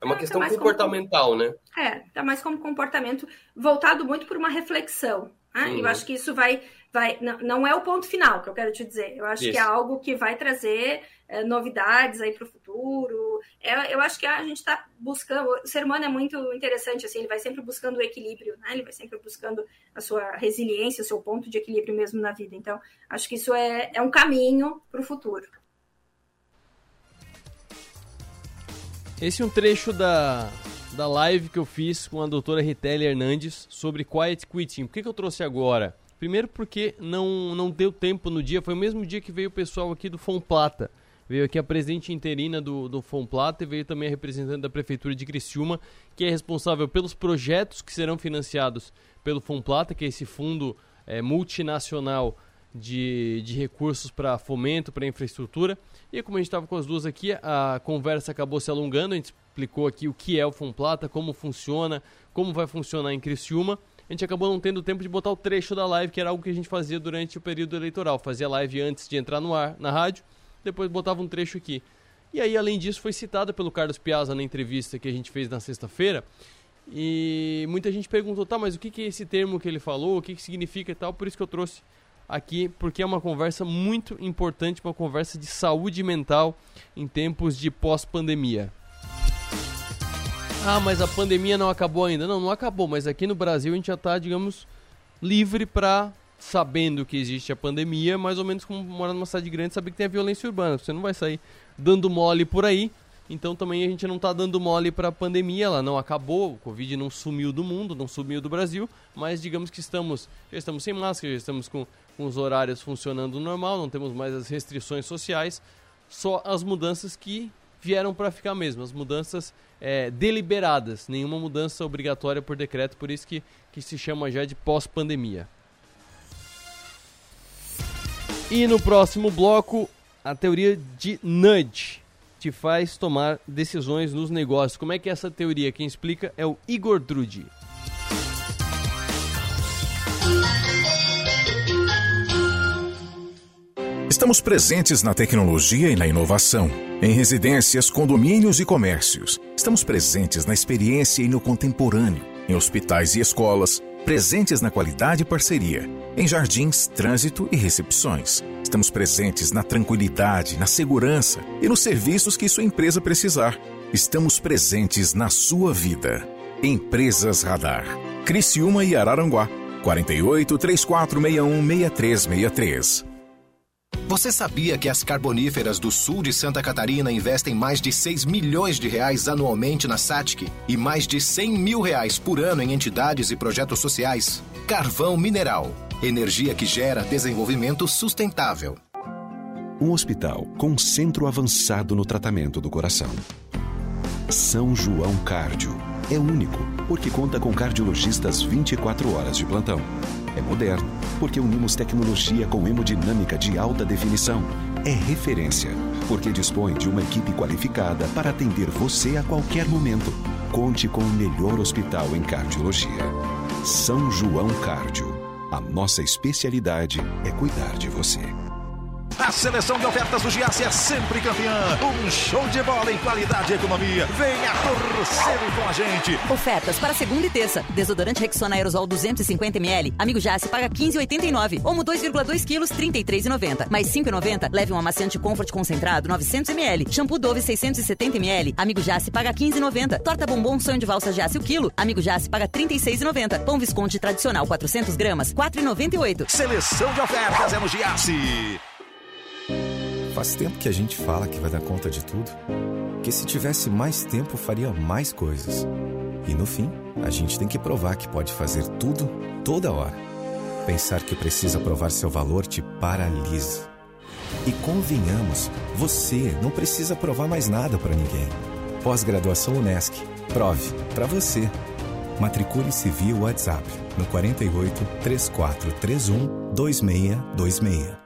É uma é, questão tá comportamental, como, né? É, tá mais como comportamento voltado muito por uma reflexão. Né? Uhum. Eu acho que isso vai, vai não, não, é o ponto final que eu quero te dizer. Eu acho isso. que é algo que vai trazer é, novidades aí para o futuro. É, eu acho que a gente está buscando. O ser humano é muito interessante, assim, ele vai sempre buscando o equilíbrio, né? Ele vai sempre buscando a sua resiliência, o seu ponto de equilíbrio mesmo na vida. Então, acho que isso é, é um caminho para o futuro. Esse é um trecho da, da live que eu fiz com a doutora Ritelli Hernandes sobre Quiet Quitting. Por que, que eu trouxe agora? Primeiro porque não, não deu tempo no dia, foi o mesmo dia que veio o pessoal aqui do Fom Plata. Veio aqui a presidente interina do, do Fom Plata e veio também a representante da Prefeitura de Criciúma, que é responsável pelos projetos que serão financiados pelo Fom Plata, que é esse fundo é, multinacional de, de recursos para fomento, para infraestrutura. E como a gente estava com as duas aqui, a conversa acabou se alongando, a gente explicou aqui o que é o Fomplata, como funciona, como vai funcionar em Criciúma. A gente acabou não tendo tempo de botar o trecho da live, que era algo que a gente fazia durante o período eleitoral. Fazia live antes de entrar no ar, na rádio, depois botava um trecho aqui. E aí, além disso, foi citada pelo Carlos Piazza na entrevista que a gente fez na sexta-feira. E muita gente perguntou, tá, mas o que, que é esse termo que ele falou, o que, que significa e tal, por isso que eu trouxe aqui porque é uma conversa muito importante, uma conversa de saúde mental em tempos de pós-pandemia. Ah, mas a pandemia não acabou ainda. Não, não acabou, mas aqui no Brasil a gente já está, digamos, livre para sabendo que existe a pandemia, mais ou menos como morar numa cidade grande, saber que tem a violência urbana. Você não vai sair dando mole por aí. Então também a gente não está dando mole para a pandemia, ela não. Acabou, o Covid não sumiu do mundo, não sumiu do Brasil, mas digamos que estamos, já estamos sem máscara, já estamos com com os horários funcionando normal, não temos mais as restrições sociais, só as mudanças que vieram para ficar mesmo, as mudanças é, deliberadas, nenhuma mudança obrigatória por decreto, por isso que, que se chama já de pós-pandemia. E no próximo bloco, a teoria de nudge te faz tomar decisões nos negócios. Como é que é essa teoria? Quem explica é o Igor Drudi. Estamos presentes na tecnologia e na inovação, em residências, condomínios e comércios. Estamos presentes na experiência e no contemporâneo, em hospitais e escolas, presentes na qualidade e parceria, em jardins, trânsito e recepções. Estamos presentes na tranquilidade, na segurança e nos serviços que sua empresa precisar. Estamos presentes na sua vida. Empresas Radar. Criciúma e Araranguá. 48 3461 6363. Você sabia que as carboníferas do sul de Santa Catarina investem mais de 6 milhões de reais anualmente na SATIC e mais de 100 mil reais por ano em entidades e projetos sociais? Carvão Mineral. Energia que gera desenvolvimento sustentável. Um hospital com centro avançado no tratamento do coração. São João Cárdio. É único, porque conta com cardiologistas 24 horas de plantão é moderno, porque unimos tecnologia com hemodinâmica de alta definição. É referência, porque dispõe de uma equipe qualificada para atender você a qualquer momento. Conte com o melhor hospital em cardiologia. São João Cardio. A nossa especialidade é cuidar de você. A seleção de ofertas do Giasse é sempre campeã. Um show de bola em qualidade e economia. Venha torcer com a gente. Ofertas para segunda e terça. Desodorante Rexona Aerosol 250ml. Amigo Jace paga 15,89. Omo 2,2 kg 33,90. Mais 5,90. Leve um amaciante Comfort concentrado 900ml. Shampoo Dove 670ml. Amigo Jace paga 15,90. Torta bombom sonho de valsa Jace o quilo. Amigo Jace paga 36,90. Pão Visconde tradicional 400 gramas 4,98. Seleção de ofertas é no Giasse. Faz tempo que a gente fala que vai dar conta de tudo, que se tivesse mais tempo faria mais coisas. E no fim, a gente tem que provar que pode fazer tudo, toda hora. Pensar que precisa provar seu valor te paralisa. E convenhamos, você não precisa provar mais nada para ninguém. Pós-graduação Unesc. Prove para você. Matricule-se via WhatsApp no 48 3431 2626 é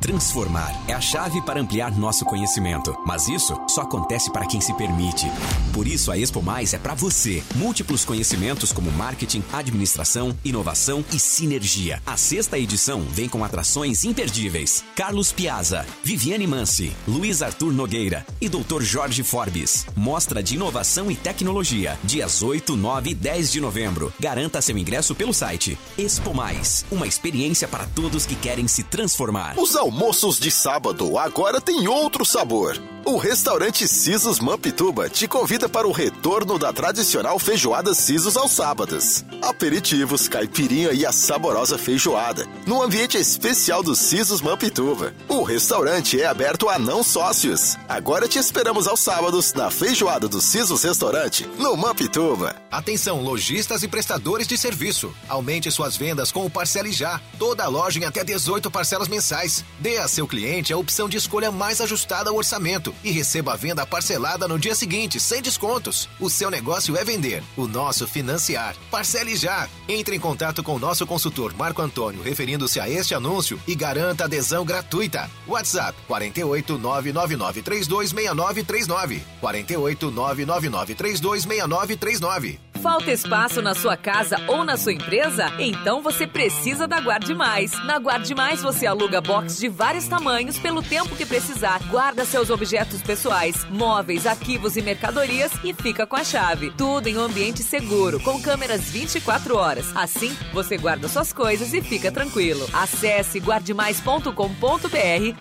Transformar é a chave para ampliar nosso conhecimento, mas isso só acontece para quem se permite. Por isso a Expo Mais é para você. Múltiplos conhecimentos como marketing, administração, inovação e sinergia. A sexta edição vem com atrações imperdíveis. Carlos Piazza, Viviane Mansi, Luiz Arthur Nogueira e Dr. Jorge Forbes. Mostra de inovação e tecnologia, dias 8, 9 e 10 de novembro. Garanta seu ingresso pelo site Expo Mais, uma experiência para todos que querem se transformar. Os almoços de sábado agora tem outro sabor. O restaurante Sisos Mampituba te convida para o retorno da tradicional feijoada Sisos aos sábados. Aperitivos, caipirinha e a saborosa feijoada, no ambiente especial do Sisos Mampituba. O restaurante é aberto a não sócios. Agora te esperamos aos sábados na feijoada do Sisos Restaurante, no Mampituba. Atenção, lojistas e prestadores de serviço. Aumente suas vendas com o Parcele Já. Toda a loja em até 18 parcelas mensais. Dê a seu cliente a opção de escolha mais ajustada ao orçamento e receba a venda parcelada no dia seguinte, sem descontos. O seu negócio é vender, o nosso financiar. Parcele já. Entre em contato com o nosso consultor Marco Antônio referindo-se a este anúncio e garanta adesão gratuita. WhatsApp 48 999 326939. 48 999 326939. Falta espaço na sua casa ou na sua empresa? Então você precisa da Guarde Mais. Na Guarde Mais você aluga box de vários tamanhos pelo tempo que precisar. Guarda seus objetos pessoais, móveis, arquivos e mercadorias e fica com a chave. Tudo em um ambiente seguro, com câmeras 24 horas. Assim, você guarda suas coisas e fica tranquilo. Acesse guardemais.com.br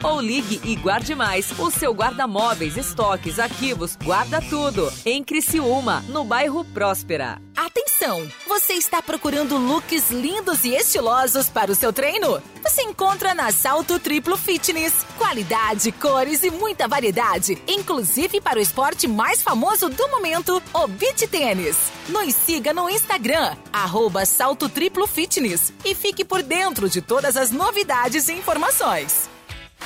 ou ligue e guarde mais. O seu guarda-móveis, estoques, arquivos, guarda tudo. Em Criciúma, no bairro Próspera. Atenção! Você está procurando looks lindos e estilosos para o seu treino? Você encontra na Salto Triplo Fitness. Qualidade, cores e muita variedade, inclusive para o esporte mais famoso do momento, o beach tênis. Nos siga no Instagram, arroba Salto Triplo Fitness e fique por dentro de todas as novidades e informações.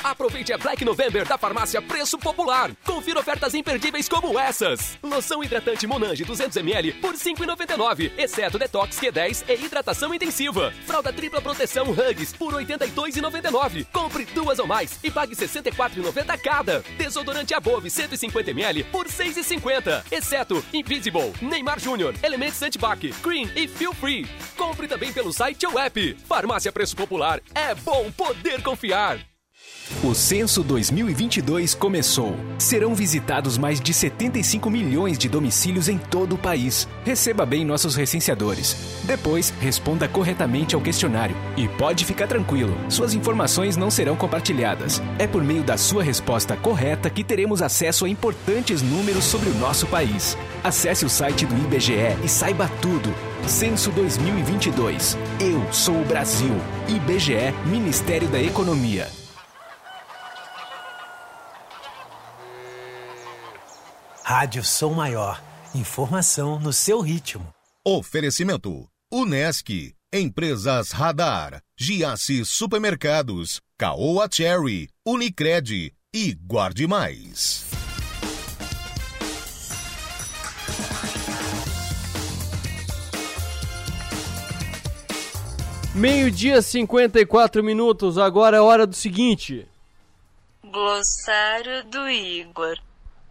Aproveite a Black November da farmácia Preço Popular. Confira ofertas imperdíveis como essas. Loção hidratante Monange 200ml por R$ 5,99, exceto Detox Q10 e hidratação intensiva. Fralda tripla proteção Hugs por R$ 82,99. Compre duas ou mais e pague R$ 64,90 cada. Desodorante Above 150ml por R$ 6,50, exceto Invisible, Neymar Júnior, Elementos Antibac, Cream e Feel Free. Compre também pelo site ou app. Farmácia Preço Popular. É bom poder confiar. O Censo 2022 começou. Serão visitados mais de 75 milhões de domicílios em todo o país. Receba bem nossos recenseadores. Depois, responda corretamente ao questionário. E pode ficar tranquilo, suas informações não serão compartilhadas. É por meio da sua resposta correta que teremos acesso a importantes números sobre o nosso país. Acesse o site do IBGE e saiba tudo. Censo 2022. Eu sou o Brasil. IBGE, Ministério da Economia. Rádio Som Maior. Informação no seu ritmo. Oferecimento: Unesc, Empresas Radar, Giasse Supermercados, Caoa Cherry, Unicred e Guarde Mais. Meio-dia, 54 minutos. Agora é hora do seguinte. Glossário do Igor.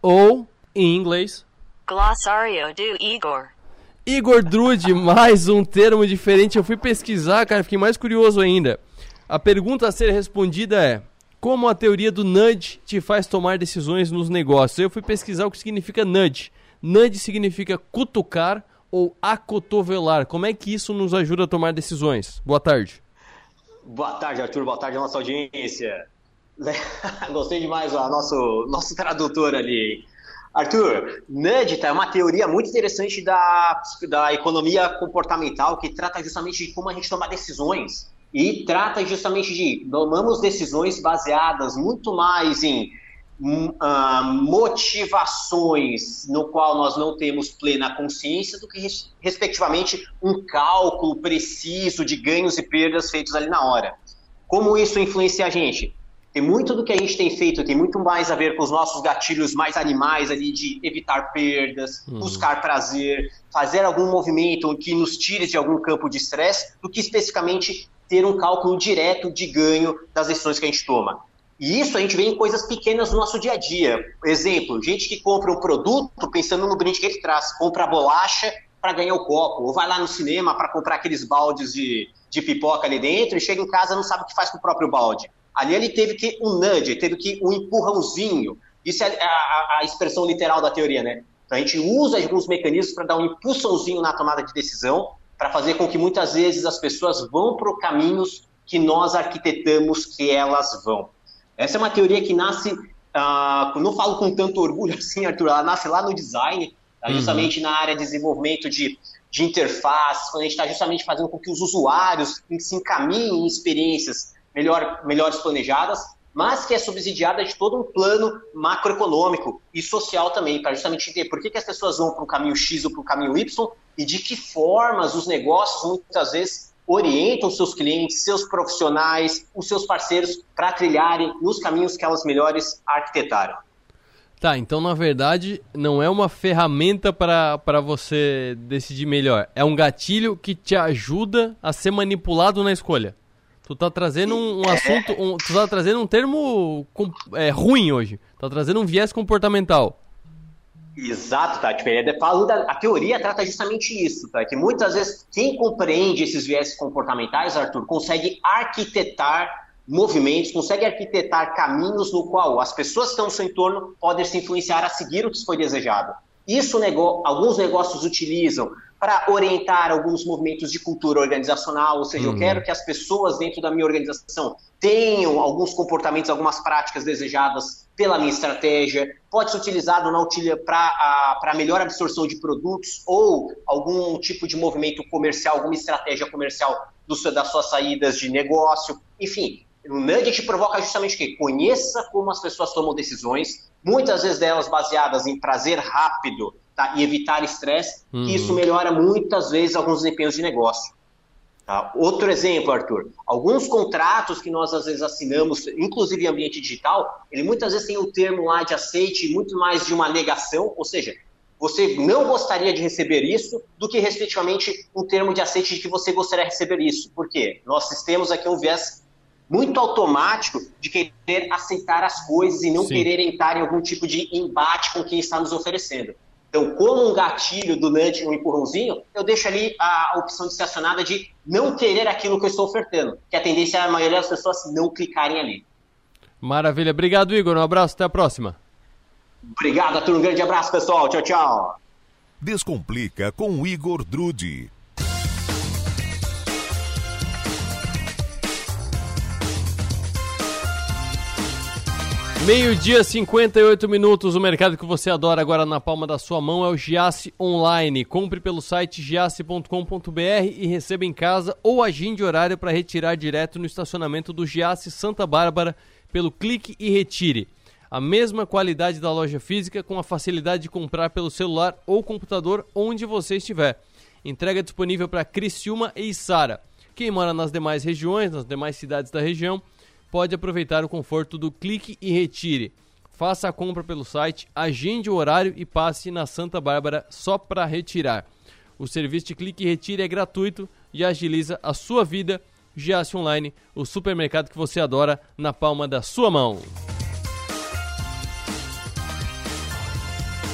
Ou, em inglês, Glossário do Igor. Igor Drude, mais um termo diferente. Eu fui pesquisar, cara, fiquei mais curioso ainda. A pergunta a ser respondida é: como a teoria do nudge te faz tomar decisões nos negócios? Eu fui pesquisar o que significa nudge. Nudge significa cutucar ou acotovelar. Como é que isso nos ajuda a tomar decisões? Boa tarde. Boa tarde, Arthur. Boa tarde, nossa audiência. Gostei demais do nosso, nosso tradutor ali. Arthur, nudge tá, é uma teoria muito interessante da, da economia comportamental que trata justamente de como a gente toma decisões e trata justamente de tomamos decisões baseadas muito mais em uh, motivações no qual nós não temos plena consciência do que, respectivamente, um cálculo preciso de ganhos e perdas feitos ali na hora. Como isso influencia a gente? Tem muito do que a gente tem feito, tem muito mais a ver com os nossos gatilhos mais animais ali de evitar perdas, uhum. buscar prazer, fazer algum movimento que nos tire de algum campo de estresse, do que especificamente ter um cálculo direto de ganho das decisões que a gente toma. E isso a gente vê em coisas pequenas no nosso dia a dia. Exemplo, gente que compra um produto pensando no brinde que ele traz, compra a bolacha para ganhar o copo, ou vai lá no cinema para comprar aqueles baldes de, de pipoca ali dentro e chega em casa e não sabe o que faz com o próprio balde. Ali ele teve que um nudge, teve que um empurrãozinho. Isso é a, a expressão literal da teoria, né? Então a gente usa alguns mecanismos para dar um impulsãozinho na tomada de decisão, para fazer com que muitas vezes as pessoas vão para caminhos que nós arquitetamos que elas vão. Essa é uma teoria que nasce, uh, não falo com tanto orgulho assim, Arthur, ela nasce lá no design, tá? justamente uhum. na área de desenvolvimento de, de interface, quando a gente está justamente fazendo com que os usuários se encaminhem em experiências melhor, melhores planejadas, mas que é subsidiada de todo um plano macroeconômico e social também, para justamente entender por que, que as pessoas vão para o caminho X ou para o caminho Y e de que formas os negócios muitas vezes orientam seus clientes, seus profissionais, os seus parceiros para trilharem nos caminhos que elas melhores arquitetaram. Tá, então na verdade não é uma ferramenta para você decidir melhor, é um gatilho que te ajuda a ser manipulado na escolha. Tu tá trazendo um, um assunto, um, tu tá trazendo um termo com, é, ruim hoje, tá trazendo um viés comportamental. Exato, tá? Tipo, é falando a teoria trata justamente isso, tá? Que muitas vezes quem compreende esses viés comportamentais, Arthur, consegue arquitetar movimentos, consegue arquitetar caminhos no qual as pessoas que estão no seu entorno podem se influenciar a seguir o que foi desejado. Isso nego alguns negócios utilizam para orientar alguns movimentos de cultura organizacional, ou seja, uhum. eu quero que as pessoas dentro da minha organização tenham alguns comportamentos, algumas práticas desejadas pela minha estratégia, pode ser utilizado na para melhor absorção de produtos ou algum tipo de movimento comercial, alguma estratégia comercial do, das suas saídas de negócio, enfim. O Nugget provoca justamente o quê? Conheça como as pessoas tomam decisões, muitas vezes delas baseadas em prazer rápido tá? e evitar estresse, uhum. que isso melhora muitas vezes alguns desempenhos de negócio. Tá? Outro exemplo, Arthur, alguns contratos que nós às vezes assinamos, inclusive em ambiente digital, ele muitas vezes tem o termo lá de aceite muito mais de uma negação, ou seja, você não gostaria de receber isso do que, respectivamente, um termo de aceite de que você gostaria de receber isso. Por quê? Nós temos aqui um viés muito automático de querer aceitar as coisas e não Sim. querer entrar em algum tipo de embate com quem está nos oferecendo. Então, como um gatilho do nudge, um empurrãozinho, eu deixo ali a opção de estacionada de não querer aquilo que eu estou ofertando, que a tendência é a maioria das pessoas não clicarem ali. Maravilha. Obrigado, Igor. Um abraço. Até a próxima. Obrigado, Arthur. Um grande abraço, pessoal. Tchau, tchau. Descomplica com o Igor Drude. Meio-dia, 58 minutos. O mercado que você adora agora na palma da sua mão é o Giasse Online. Compre pelo site giasse.com.br e receba em casa ou agende horário para retirar direto no estacionamento do Giasse Santa Bárbara pelo clique e retire. A mesma qualidade da loja física com a facilidade de comprar pelo celular ou computador onde você estiver. Entrega disponível para Criciúma e Sara. Quem mora nas demais regiões, nas demais cidades da região, pode aproveitar o conforto do clique e retire. Faça a compra pelo site, agende o horário e passe na Santa Bárbara só para retirar. O serviço de clique e retire é gratuito e agiliza a sua vida. Giasse Online, o supermercado que você adora na palma da sua mão.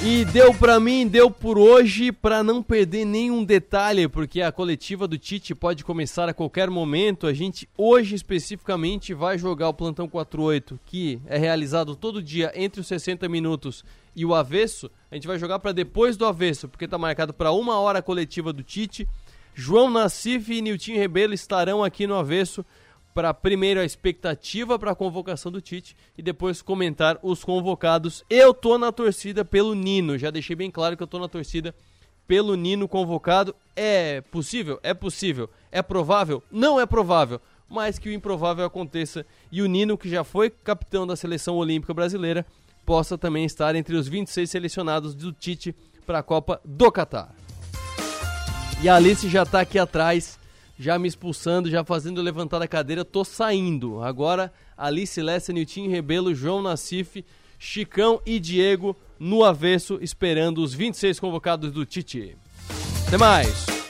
E deu pra mim, deu por hoje, pra não perder nenhum detalhe, porque a coletiva do Tite pode começar a qualquer momento. A gente hoje especificamente vai jogar o plantão 48, que é realizado todo dia entre os 60 minutos e o avesso. A gente vai jogar para depois do avesso, porque tá marcado para uma hora a coletiva do Tite. João Nassif e Nilton Rebelo estarão aqui no avesso para primeiro a expectativa para a convocação do Tite e depois comentar os convocados. Eu tô na torcida pelo Nino, já deixei bem claro que eu tô na torcida pelo Nino convocado. É possível? É possível. É provável? Não é provável, mas que o improvável aconteça e o Nino, que já foi capitão da seleção olímpica brasileira, possa também estar entre os 26 selecionados do Tite para a Copa do Catar. E a Alice já está aqui atrás já me expulsando, já fazendo levantar a cadeira, tô saindo. Agora, Alice Lessa, Nilton Rebelo, João Nassif, Chicão e Diego no avesso, esperando os 26 convocados do Tite. Até mais!